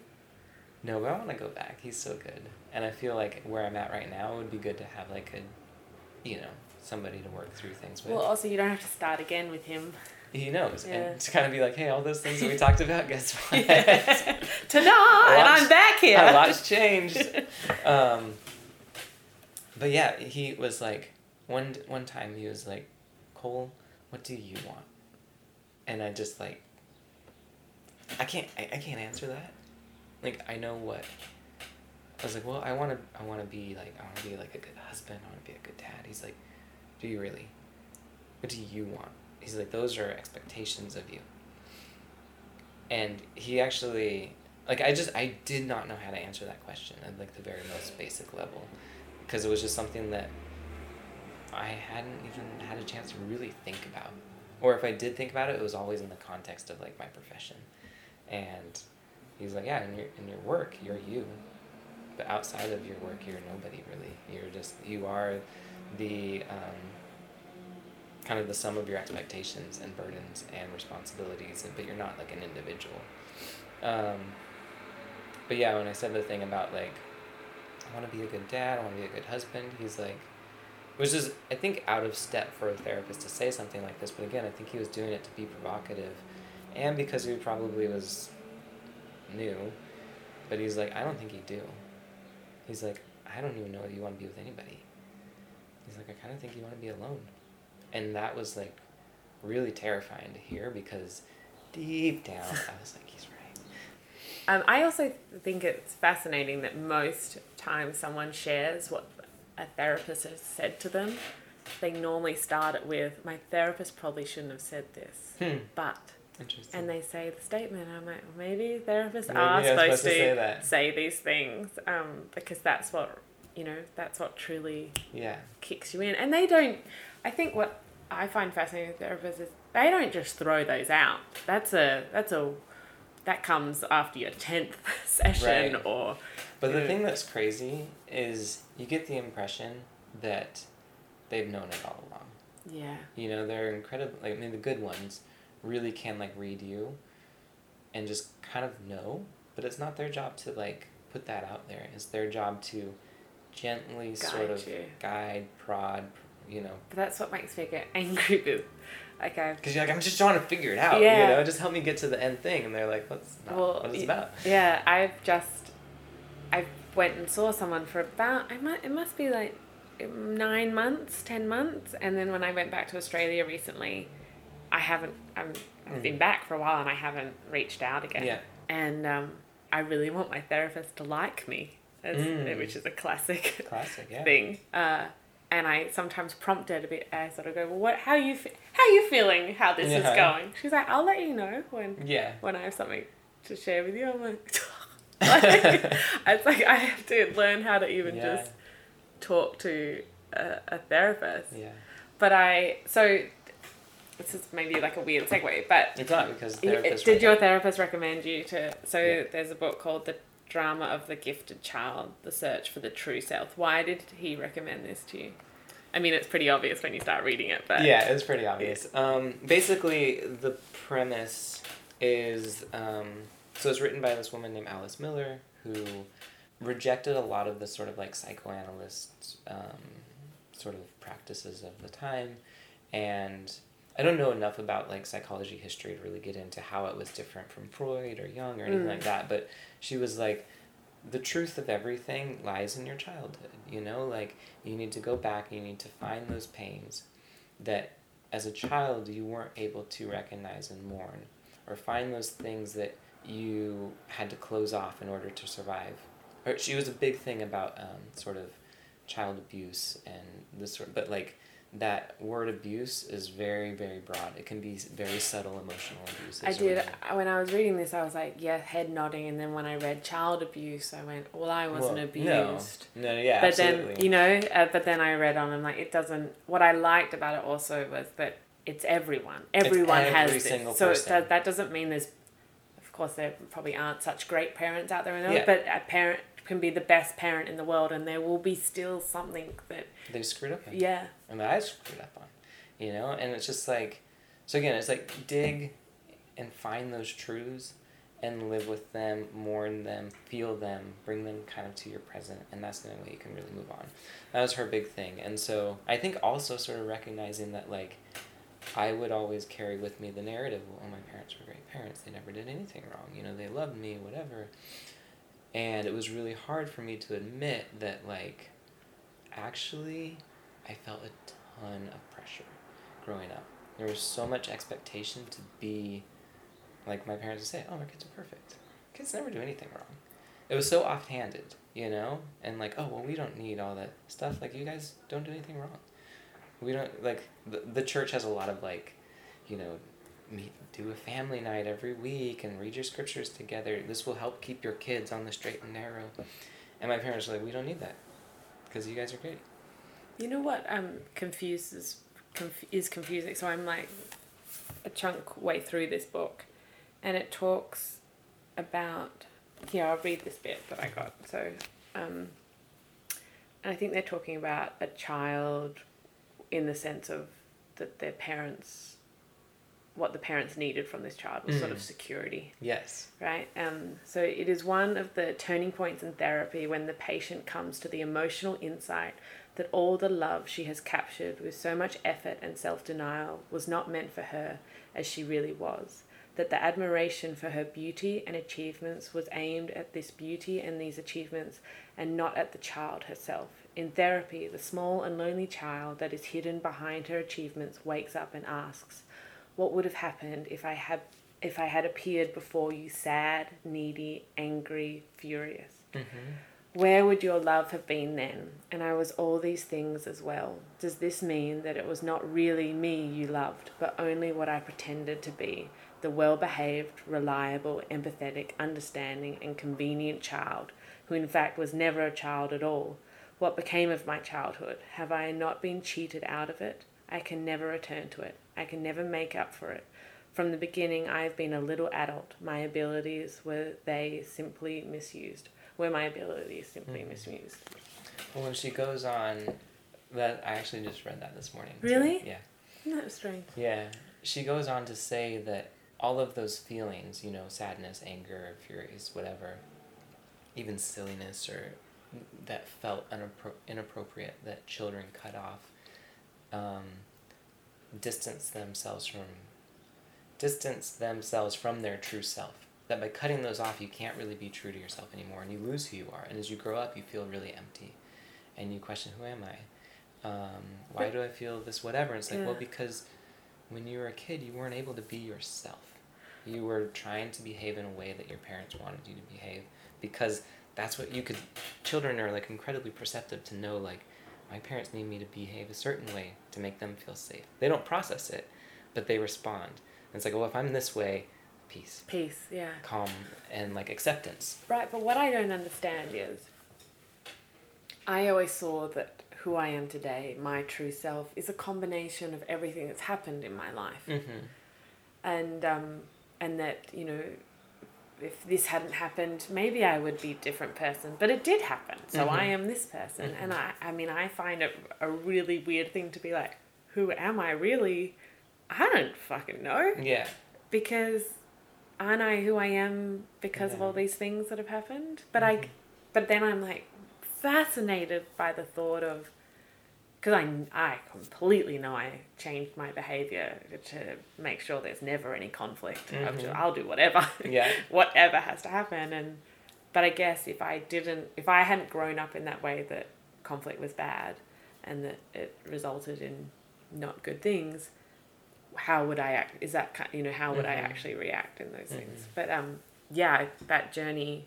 no, but I want to go back. He's so good. And I feel like where I'm at right now it would be good to have like a, you know, somebody to work through things with. Well, also you don't have to start again with him. he knows, Yeah. and to kind of be like, hey, all those things that we talked about, guess what? Ta-da! And I'm back here. a lot's changed. Um, but yeah, he was like one one time he was like, Cole, what do you want? And I just like, I can't I, I can't answer that. Like I know what. I was like, well, I want to I want to be like I want to be like a good husband. I want to be a good dad. He's like, do you really? What do you want? He's like, those are expectations of you. And he actually like I just I did not know how to answer that question at like the very most basic level because it was just something that I hadn't even had a chance to really think about or if I did think about it it was always in the context of like my profession and he's like yeah in your in your work you're you but outside of your work you're nobody really you're just you are the um, kind of the sum of your expectations and burdens and responsibilities but you're not like an individual um, but yeah, when I said the thing about like, I want to be a good dad, I want to be a good husband, he's like, which is I think out of step for a therapist to say something like this. But again, I think he was doing it to be provocative, and because he probably was new. But he's like, I don't think you do. He's like, I don't even know if you want to be with anybody. He's like, I kind of think you want to be alone, and that was like really terrifying to hear because deep down I was like, he's right. Um, I also think it's fascinating that most times someone shares what a therapist has said to them, they normally start it with, "My therapist probably shouldn't have said this," Hmm. but. And they say the statement. I'm like, maybe therapists Maybe are supposed, supposed to to, say say these things um, because that's what you know. That's what truly yeah. kicks you in. And they don't. I think what I find fascinating with therapists is they don't just throw those out. That's a that's a that comes after your tenth session Right. or But the Yeah. thing that's crazy is you get the impression that they've known it all along. yeah You know, they're incredible. Like, I mean, the good ones really can like read you, and just kind of know. But it's not their job to like put that out there. It's their job to gently sort of you. guide, prod. You know, but that's what makes me get angry with like I because you're like, I'm just trying to figure it out. Yeah. You know, just help me get to the end thing. And they're like, what's not Well, what it's y- about? Yeah, I've just I went and saw someone for about I might it must be like nine months, ten months, and then when I went back to Australia recently, I haven't I'm, I've been Mhm. back for a while and I haven't reached out again. Yeah. And um, I really want my therapist to like me, as, Mm. which is a classic Classic. Yeah. thing. Uh, and I sometimes prompt her to be. I sort of go, well, what? How you? Fe- how you feeling? How this is going? She's like, I'll let you know when Yeah. when I have something to share with you, I'm like, like it's like I have to learn how to even Yeah. just talk to a, a therapist. Yeah. But I, so this is maybe like a weird segue, but It's not because did your therapist recommend you to? So Yeah. there's a book called The Drama of the Gifted Child The Search for the True Self. Why did he recommend this to you? I mean, it's pretty obvious when you start reading it, but Yeah, it's pretty obvious. Um, basically, the premise is um, so it's written by this woman named Alice Miller who rejected a lot of the sort of like psychoanalyst um, sort of practices of the time, and I don't know enough about like psychology history to really get into how it was different from Freud or Jung or anything Mm. like that. But she was like, the truth of everything lies in your childhood. You know, like you need to go back you need to find those pains that as a child you weren't able to recognize and mourn, or find those things that you had to close off in order to survive. Or she was a big thing about um, sort of child abuse and this sort, but like that word abuse is very very broad. It can be very subtle emotional abuse. I did. well. When I was reading this, I was like, yeah, head nodding. And then when I read child abuse, I went, well, I wasn't Well, abused. No, no, yeah, but absolutely. then, you know, uh, but then I read on and like, it doesn't, what I liked about it also was that it's everyone. Everyone has every this. single so it does, that doesn't mean there's, of course, there probably aren't such great parents out there in the world, Yeah. but a parent can be the best parent in the world and there will be still something that, they screwed up. on. yeah. And mean, I screwed up on, you know, and it's just like, so again, it's like dig and find those truths, and live with them, mourn them, feel them, bring them kind of to your present, and that's the only way you can really move on. That was her big thing. And so I think also sort of recognizing that like I would always carry with me the narrative, well, my parents were great parents. They never did anything wrong. You know, they loved me, whatever. And it was really hard for me to admit that like actually I felt a ton of pressure growing up. There was so much expectation to be like my parents would say, "Oh, our kids are perfect. Kids never do anything wrong." It was so offhanded, you know, and like, "Oh, well, we don't need all that stuff. Like, you guys don't do anything wrong. We don't like the the church has a lot of like, you know, meet do a family night every week and read your scriptures together. This will help keep your kids on the straight and narrow." And my parents were like, "We don't need that, because you guys are great." You know what um confuses conf- is confusing. So I'm like a chunk way through this book, and it talks about. Here, I'll read this bit that I got. So, um, and I think they're talking about a child, in the sense of that their parents, what the parents needed from this child was sort of Mm. security Yes. right? Um, so it is one of the turning points in therapy when the patient comes to the emotional insight that all the love she has captured with so much effort and self denial was not meant for her as she really was. That the admiration for her beauty and achievements was aimed at this beauty and these achievements and not at the child herself. In therapy, the small and lonely child that is hidden behind her achievements wakes up and asks, What would have happened if I had if I had appeared before you sad, needy, angry, furious? Mm-hmm. Where would your love have been then? And I was all these things as well. Does this mean that it was not really me you loved, but only what I pretended to be the well behaved, reliable, empathetic, understanding, and convenient child, who in fact was never a child at all? What became of my childhood? Have I not been cheated out of it? I can never return to it. I can never make up for it. From the beginning, I have been a little adult. My abilities were they simply misused were my abilities simply Mhm. misused. Well, when she goes on, that I actually just read that this morning. too. Really? Yeah. Isn't that strange? Yeah. She goes on to say that all of those feelings, you know, sadness, anger, furious, whatever, even silliness or that felt unappro- inappropriate that children cut off, um, distance themselves from distance themselves from their true self. That by cutting those off, you can't really be true to yourself anymore, and you lose who you are. And as you grow up, you feel really empty, and you question, "Who am I? Um, why do I feel this? Whatever." And it's like, well, because when you were a kid, you weren't able to be yourself. You were trying to behave in a way that your parents wanted you to behave because that's what you could. Children are like incredibly perceptive to know like, my parents need me to behave a certain way to make them feel safe. They don't process it, but they respond. And it's like, well, if I'm this way, peace, Peace, yeah. calm, and like acceptance. Right, but what I don't understand is I always saw that who I am today, my true self, is a combination of everything that's happened in my life. Mm-hmm. And um and that, you know, if this hadn't happened, maybe I would be a different person. But it did happen. So I Mhm. am this person. And Mhm. I I mean I find it a really weird thing to be like, who am I really? I don't fucking know. Yeah. because aren't I who I am because of all these things that have happened? But I, Mhm. but then I'm like fascinated by the thought of, because I I completely know I changed my behavior to make sure there's never any conflict. I'll, do, Mhm. I'll do whatever, Yeah. whatever has to happen. And but I guess if I didn't, if I hadn't grown up in that way that conflict was bad, and that it resulted in not good things, how would I act? Is that you know how would I Mhm. actually react in those things? Mhm. But um, yeah, that journey,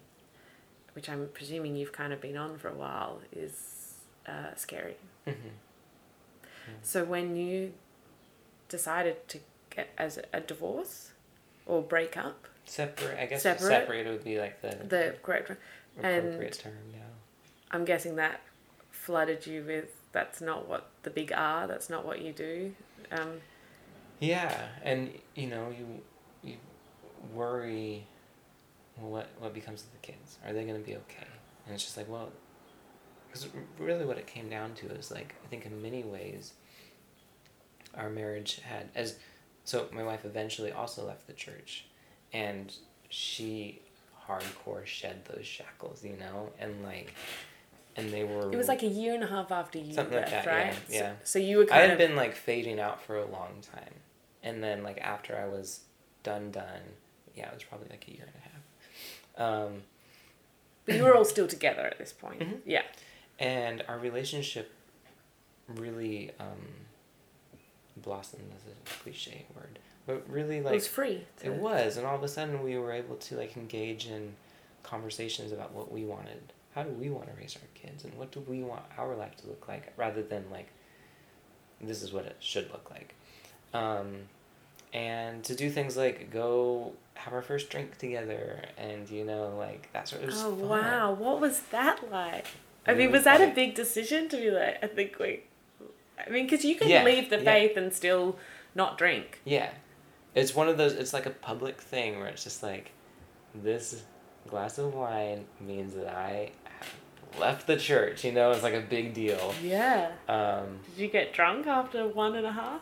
which I'm presuming you've kind of been on for a while, is uh, scary. Mm-hmm. So when you decided to get as a divorce or break up, Separate. I guess Separate? separate. would be like the, the correct, appropriate term now. I'm guessing that flooded you with that's not what the big R, that's not what you do. Um, Yeah, and you know you you worry. Well, what what becomes of the kids? Are they gonna be okay? And it's just like well, because really what it came down to is like I think in many ways. Our marriage had as, so my wife eventually also left the church, and she hardcore shed those shackles, you know, and like, and they were. It was like a year and a half after you Something like that, yeah, right? So- yeah. So, you were I had of been like fading out for a long time, and then like after I was done, done, yeah, it was probably like a year and a half. Um, but you were all still together at this point. Mhm. Yeah. And our relationship really um, blossomed as a cliche word, but really it like was free. to- it was, and all of a sudden we were able to like engage in conversations about what we wanted. How do we want to raise our kids, and what do we want our life to look like, rather than like, this is what it should look like, um, and to do things like go have our first drink together, and you know like that sort of. Oh fun. wow! What was that like? I mean, was that a big decision to be like? I think we. I mean, because you can Yeah, leave the yeah. faith and still not drink. Yeah. It's one of those, it's like a public thing where it's just like, this glass of wine means that I left the church, you know? It's like a big deal. Yeah. Um, Did you get drunk after one and a half?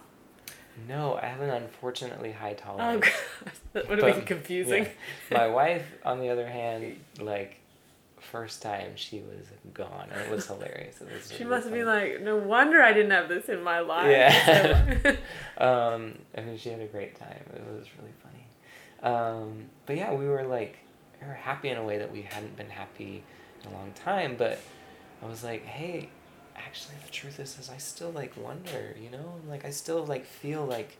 no, I have an unfortunately high tolerance. Oh tolerance. god, that would have been confusing. yeah. My wife, on the other hand, like, first time she was gone, and it was hilarious. It was She really must funny. like, no wonder I didn't have this in my life. Yeah. um, I mean, she had a great time. It was really funny. Um, but yeah, we were like, we were happy in a way that we hadn't been happy in a long time. But I was like, hey, actually, the truth is, is I still like wonder, you know, like I still like feel like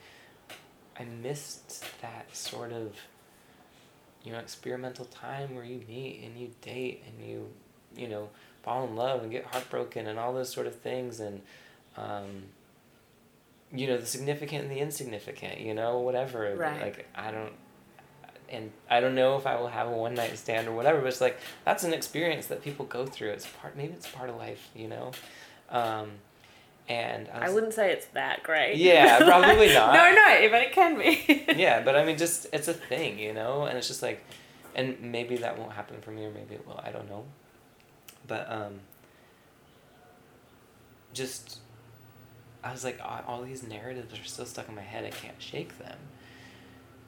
I missed that sort of, you know, experimental time where you meet and you date and you, you know, fall in love and get heartbroken and all those sort of things and. Um, you know the significant and the insignificant you know whatever Right. like i don't and i don't know if i will have a one night stand or whatever but it's like that's an experience that people go through it's part maybe it's part of life you know um and i, I wouldn't say it's that great. Yeah, probably not. no, no, but it can be. yeah but i mean just it's a thing you know and it's just like and maybe that won't happen for me or maybe it will i don't know but um just i was like all, all these narratives are still stuck in my head i can't shake them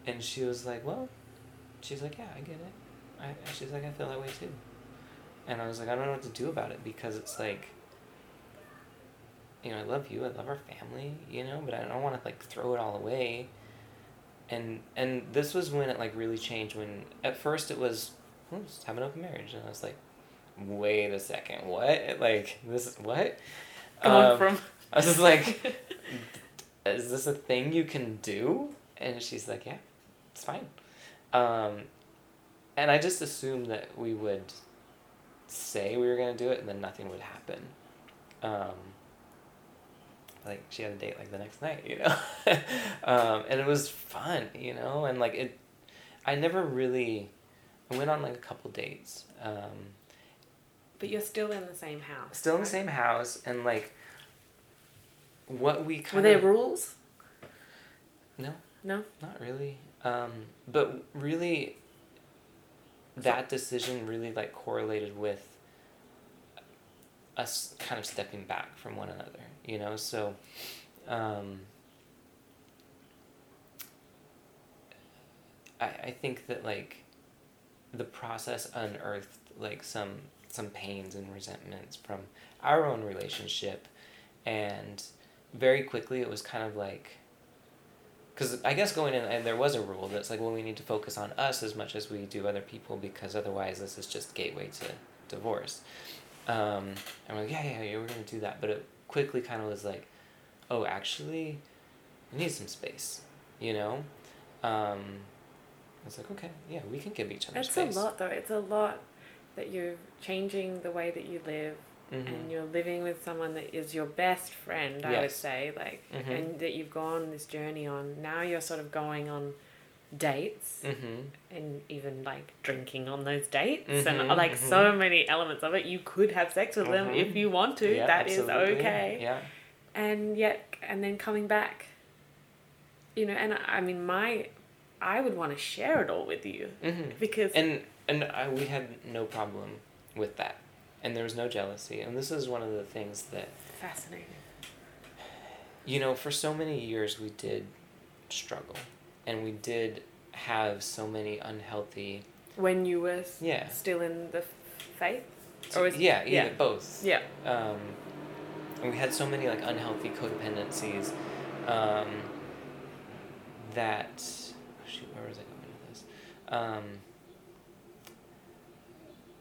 and she was like well she's like yeah i get it I, she's like i feel that way too and i was like i don't know what to do about it because it's like you know i love you i love our family you know but i don't want to like throw it all away. And and this was when it like really changed when at first it was oh, let's have an open marriage. And i was like wait a second what? Like this is what Going Um, from. i was just like is this a thing you can do? And she's like yeah it's fine. Um and i just assumed that we would say we were going to do it and then nothing would happen. Um like she had a date like the next night you know um and it was fun you know and like it i never really i went on like a couple dates um But you're still in the same house. still in the same house and like what we Were kind there of rules? no No. Not really. Um, but really, that decision really like correlated with us kind of stepping back from one another, you know? So, um, I, I think that like the process unearthed like some some pains and resentments from our own relationship and very quickly it was kind of like because I guess going in, and there was a rule that's like, well, we need to focus on us as much as we do other people because otherwise this is just gateway to divorce. Um, we're like, yeah, yeah, yeah, we're gonna do that, but it quickly kind of was like, oh, actually, we need some space, you know. Um, it's like, okay, yeah, we can give each other It's space. a lot, though. It's a lot that you're changing the way that you live, Mhm. and you're living with someone that is your best friend. I would say, like, Mhm. and that you've gone this journey on. Now you're sort of going on dates Mhm. and even like drinking on those dates and Mhm, like mhm. so many elements of it. You could have sex with them if you want to. Yeah, That is okay. Yeah. and yet and then coming back. You know and i I mean my i would want to share it all with you Mm-hmm. because and and I, we had no problem with that. And there was no jealousy. And this is one of the things that fascinating. You know for so many years we did struggle and we did have so many unhealthy When you were Yeah. still in the faith? Or is- yeah, either yeah. both. Yeah. Um, and we had so many like unhealthy codependencies um, that shoot, where was I going with this? Um,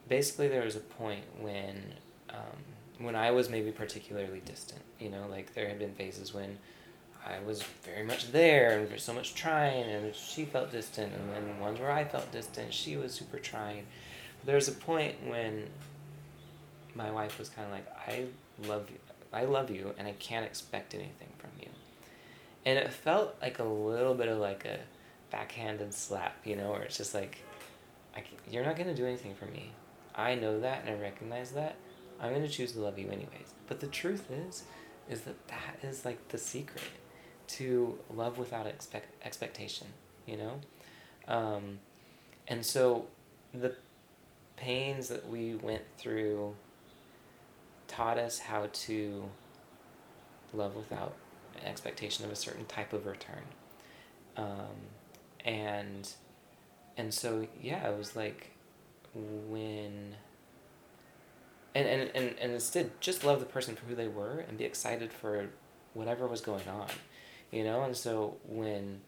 basically, there was a point when um, when I was maybe particularly distant. You know, like there had been phases when I was very much there and so much trying, and she felt distant, and then ones where I felt distant, she was super trying. There was a point when my wife was kind of like, I love you, I love you, and I can't expect anything from you. And it felt like a little bit of like a backhanded slap, you know, where it's just like, you're not gonna do anything for me. I know that and I recognize that. I'm gonna choose to love you anyways. But the truth is, is that that is like the secret to love without expect expectation, you know. Um, and so, the pains that we went through taught us how to love without an expectation of a certain type of return. Um, and and so yeah, it was like when and, and, and, and instead just love the person for who they were and be excited for whatever was going on. You know, and so when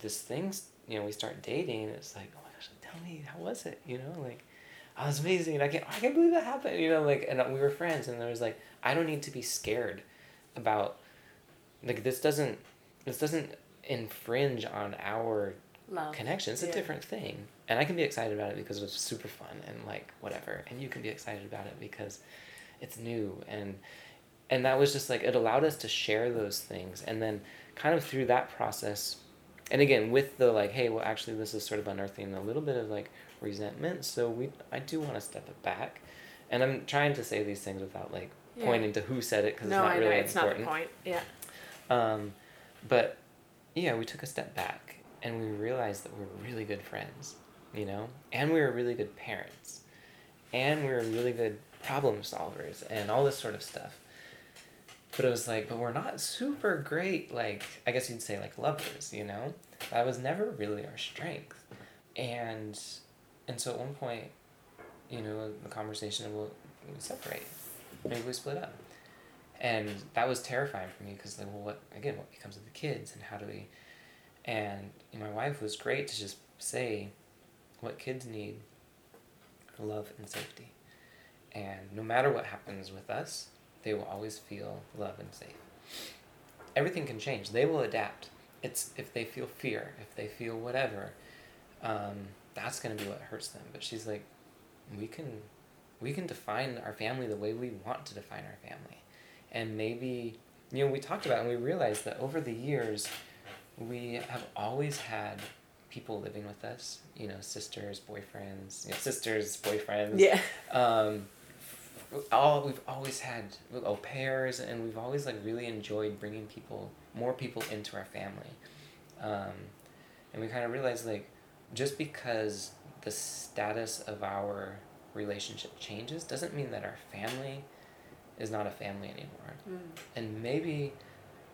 this thing's you know, we start dating, it's like, oh my gosh, tell me how was it? You know, like oh, I was amazing and I can't I can't believe that happened, you know, like and we were friends and there was like I don't need to be scared about like this doesn't this doesn't infringe on our Love. connection. It's a different thing. And I can be excited about it because it was super fun and like whatever. And you can be excited about it because it's new and and that was just like it allowed us to share those things and then kind of through that process and again with the like hey well actually this is sort of unearthing a little bit of like resentment so we i do want to step it back and i'm trying to say these things without like Yeah. pointing to who said it because no, it's not I really know it's important not the point. Yeah. um, but yeah, we took a step back and we realized that we were really good friends, you know, and we were really good parents, and we were really good problem solvers and all this sort of stuff. But it was like, but we're not super great, like, I guess you'd say, like lovers, you know? That was never really our strength. And, and so at one point, you know, the conversation will separate. Maybe we split up and that was terrifying for me because like well what again what becomes of the kids and how do we and you know, my wife was great to just say what kids need love and safety and no matter what happens with us they will always feel love and safe. Everything can change. They will adapt. It's if they feel fear if they feel whatever um, that's going to be what hurts them. But she's like we can we can define our family the way we want to define our family. And maybe you know we talked about and we realized that over the years we have always had people living with us you know sisters boyfriends you know, sisters boyfriends. Yeah. um, all we've always had au pairs and we've always like really enjoyed bringing people more people into our family um, and we kind of realized like just because the status of our relationship changes doesn't mean that our family is not a family anymore Mm. and maybe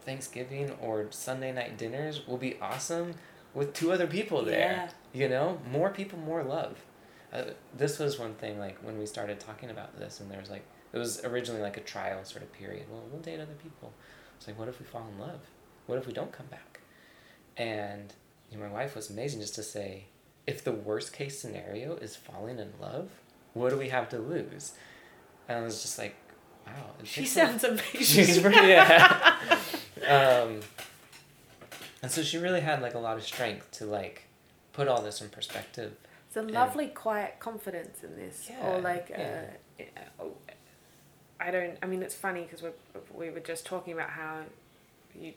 Thanksgiving or Sunday night dinners will be awesome with two other people there. You know, more people, more love. Uh, this was one thing like when we started talking about this, and there was like it was originally like a trial sort of period. Well, we'll date other people. It's like, what if we fall in love? What if we don't come back? And you know, my wife was amazing just to say, if the worst case scenario is falling in love, what do we have to lose? And I was just like, wow. She sounds amazing. She's pretty, yeah. um, and so she really had like a lot of strength to like put all this in perspective. It's a And- lovely, quiet confidence in this, Yeah, or like, yeah. uh, uh, I don't. I mean, it's funny because we we were just talking about how you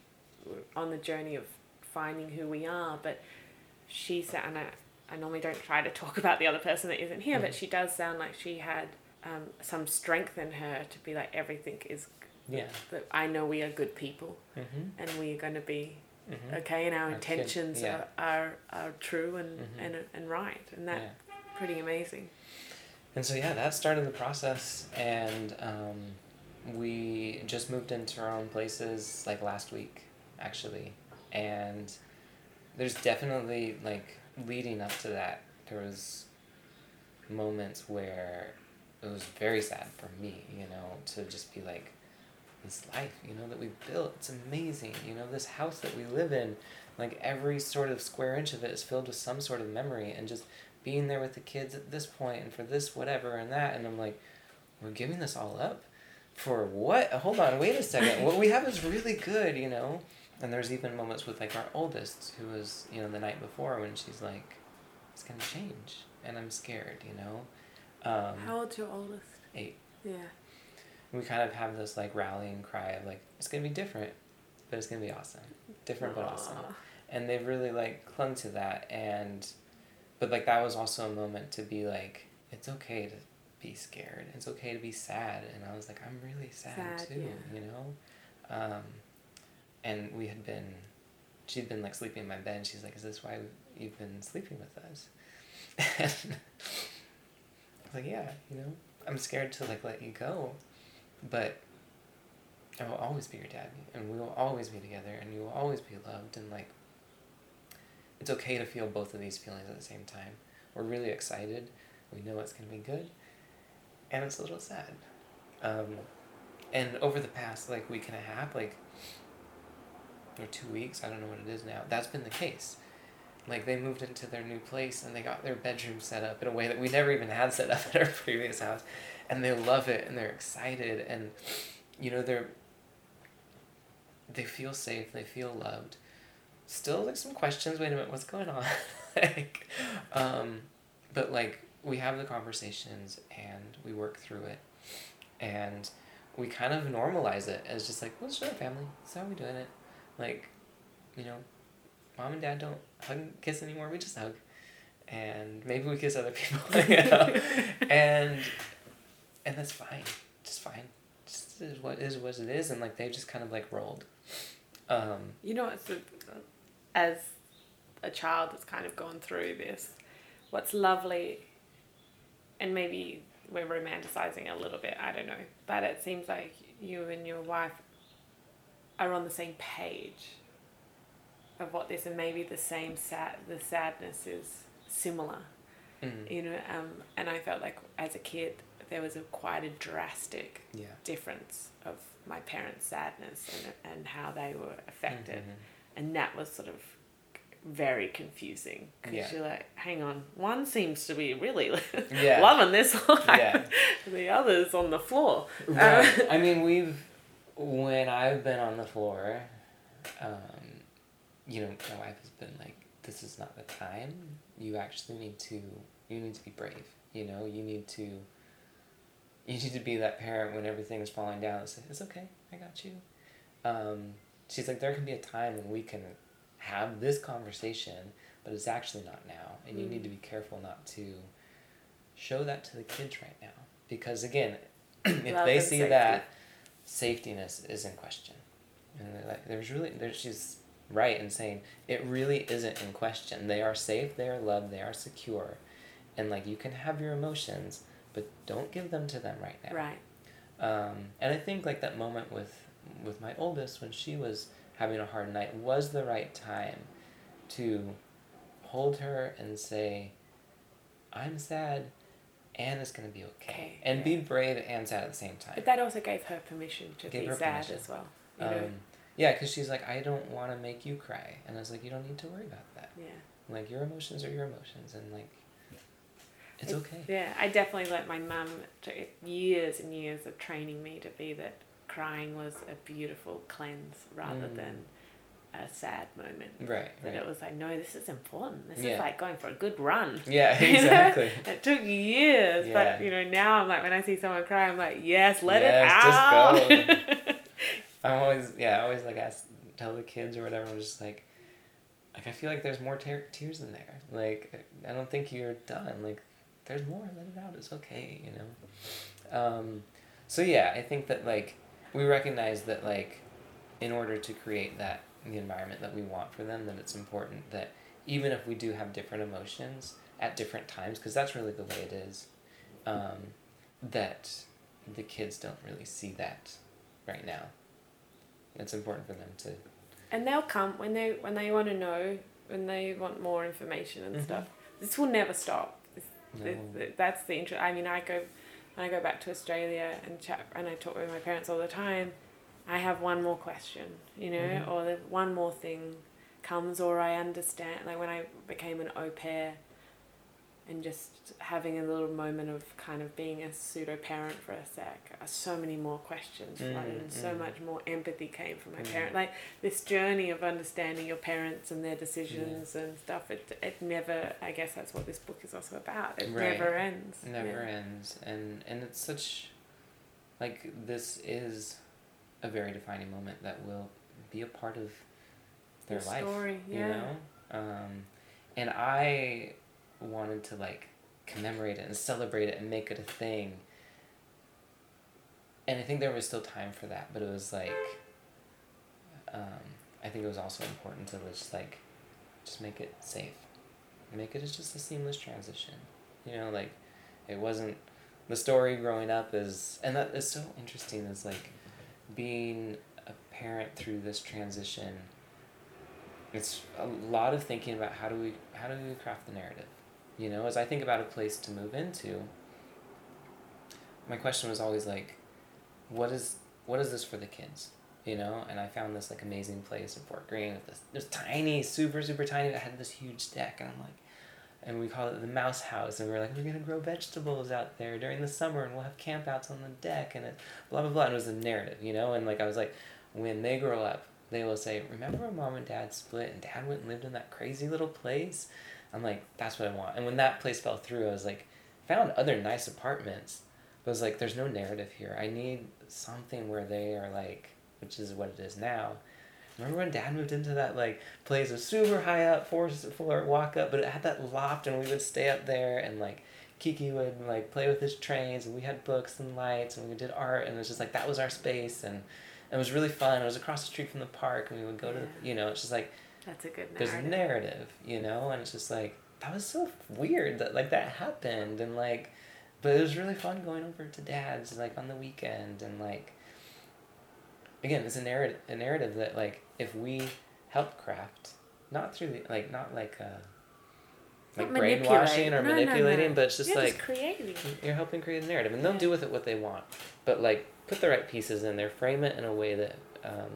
were on the journey of finding who we are, but she said, and I, I normally don't try to talk about the other person that isn't here, but Mhm. she does sound like she had um, some strength in her to be like everything is. Yeah. That I know we are good people, Mm-hmm. and we are going to be Mm-hmm. okay, and our Our intentions yeah. are, are are true and, Mhm. and and right, and that's Yeah. pretty amazing. And so yeah, that started the process, and um, we just moved into our own places like last week, actually, and there's definitely like leading up to that there was moments where it was very sad for me you know to just be like this life you know that we built. It's amazing you know this house that we live in like every sort of square inch of it is filled with some sort of memory and just being there with the kids at this point and for this whatever and that. And i'm like we're giving this all up? For what? Hold on wait a second. What we have is really good you know? And there's even moments with like our oldest who was you know the night before when she's like it's gonna change. And i'm scared you know? Um, How old's your oldest? eight. Yeah. We kind of have this like rallying cry of like it's gonna be different but it's gonna be awesome. Different but awesome. And they've really like clung to that and but like that was also a moment to be like it's okay to be scared. It's okay to be sad. And i was like i'm really sad, Sad, too yeah. you know? Um, and we had been she'd been like sleeping in my bed and she's like is this why you've been sleeping with us? And i was like yeah you know? I'm scared to like let you go but I will always be your dad, and we will always be together, and you will always be loved, and like, it's okay to feel both of these feelings at the same time. We're really excited. We know it's gonna be good, and it's a little sad. Um, and over the past like week and a half, like, or two weeks, I don't know what it is now. That's been the case. Like they moved into their new place and they got their bedroom set up in a way that we never even had set up at our previous house, and they love it and they're excited and, you know, they're they feel safe, they feel loved. Still like some questions, wait a minute, what's going on? like um but like we have the conversations and we work through it and we kind of normalize it as just like, well, it's our family. That's how we doing it. Like, you know, mom and dad don't hug and kiss anymore, we just hug. And maybe we kiss other people. you know? and and that's fine. Just fine. Just is what is what it is and like they've just kind of like rolled. Um You know, it's a, as a child that's kind of gone through this, what's lovely, and maybe we're romanticizing a little bit, I don't know, but it seems like you and your wife are on the same page of what this, and maybe the same sad, the sadness is similar, mm, you know, um, and I felt like as a kid, there was a quite a drastic yeah. difference of my parents' sadness and, and how they were affected Mhm. and that was sort of very confusing because Yeah. you're like, hang on, one seems to be really Yeah. loving this life, Yeah. the other's on the floor. Right. I mean, we've when I've been on the floor, um, you know, my wife has been like, "This is not the time. You actually need to. You need to be brave. You know, you need to. You need to be that parent when everything is falling down. and say, It's okay. I got you. Um, she's like, there can be a time when we can have this conversation, but it's actually not now, and you need to be careful not to show that to the kids right now because again, if they see safety. that safetyness is in question, and they're like, there's really there she's right and saying it really isn't in question. They are safe, they are loved, they are secure, and like you can have your emotions, but don't give them to them right now. Right. Um, and I think like that moment with with my oldest when she was having a hard night was the right time to hold her and say, "I'm sad, and it's gonna be okay,", Okay, and yeah. be brave and sad at the same time. But that also gave her permission to Gave be sad permission. as well. You know? Um, yeah, because she's like, I don't want to make you cry, and I was like, you don't need to worry about that. yeah. Like your emotions are your emotions, and like, it's It- okay. Yeah, I definitely let my mum took years and years of training me to be that crying was a beautiful cleanse rather Mm. than a sad moment. Right. That Right. it was like, no, this is important. This Yeah. is like going for a good run. Yeah. Exactly. It took years, Yeah. but you know now I'm like when I see someone cry, I'm like, yes, let Yes, it just out. I'm always yeah, I always like ask tell the kids or whatever. I'm just like, like I feel like there's more te- tears in there. Like I don't think you're done. Like there's more. Let it out. It's okay. You know. Um, so yeah, I think that like we recognize that like in order to create that the environment that we want for them, that it's important that even if we do have different emotions at different times, because that's really the way it is, um, that the kids don't really see that right now. It's important for them to and they'll come when they when they want to know when they want more information and Mhm. stuff. This will never stop. This, No. th- th- that's the interest. I mean, I go when I go back to Australia and chat, and I talk with my parents all the time. I have one more question, you know, Mhm. or the one more thing comes, or I understand. Like when I became an au pair, and just having a little moment of kind of being a pseudo parent for a sec, uh, so many more questions, Mm, flooded, and so mm. much more empathy came from my Mm. parent. Like this journey of understanding your parents and their decisions and stuff. It it never. I guess that's what this book is also about. It Right. never ends. It never Yeah. ends and and it's such like this is a very defining moment that will be a part of their Your life story, you know um, and i wanted to like commemorate it and celebrate it and make it a thing. And i think there was still time for that but it was like um, i think it was also important to just like just make it safe. Make it as just a seamless transition. You know like it wasn't the story growing up is and that is so interesting is like being a parent through this transition it's a lot of thinking about how do we how do we craft the narrative you know as i think about a place to move into my question was always like what is what is this for the kids? You know and i found this like amazing place in fort greene with this it was tiny super super tiny that had this huge deck and i'm like and we call it the mouse house and we are like we're going to grow vegetables out there during the summer and we'll have campouts on the deck and it blah blah blah and it was a narrative you know and like i was like when they grow up they will say remember when mom and dad split and dad went and lived in that crazy little place i'm like that's what i want and when that place fell through i was like found other nice apartments but I was like there's no narrative here i need something where they are like which is what it is now Remember when Dad moved into that like place? Was super high up, four floor walk up, but it had that loft, and we would stay up there, and like Kiki would like play with his trains, and we had books and lights, and we did art, and it was just like that was our space, and it was really fun. It was across the street from the park, and we would go to, you know, it's just like That's a good there's narrative. narrative, you know, and it's just like that was so weird that like that happened, and like, but it was really fun going over to Dad's like on the weekend, and like again it's a narrative a narrative that like if we help craft not through the like not like uh like Not brainwashing or No, no, manipulating no. but it's just You're like just creating. you're helping create a narrative and they'll Yeah. do with it what they want but like put the right pieces in there frame it in a way that um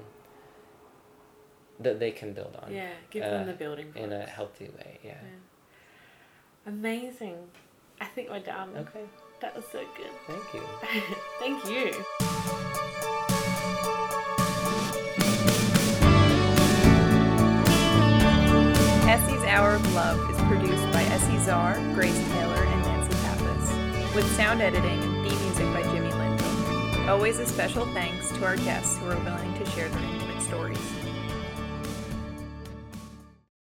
that they can build on Yeah, give uh, them the building blocks. in a healthy way yeah, Yeah. Amazing. I think we're done. okay That was so good. thank you Thank you. Essie's Hour of Love is produced by Essie Czar, Grace Taylor, and Nancy Pappas, with sound editing and theme music by Jimmy Linton. Always a special thanks to our guests who are willing to share their intimate stories.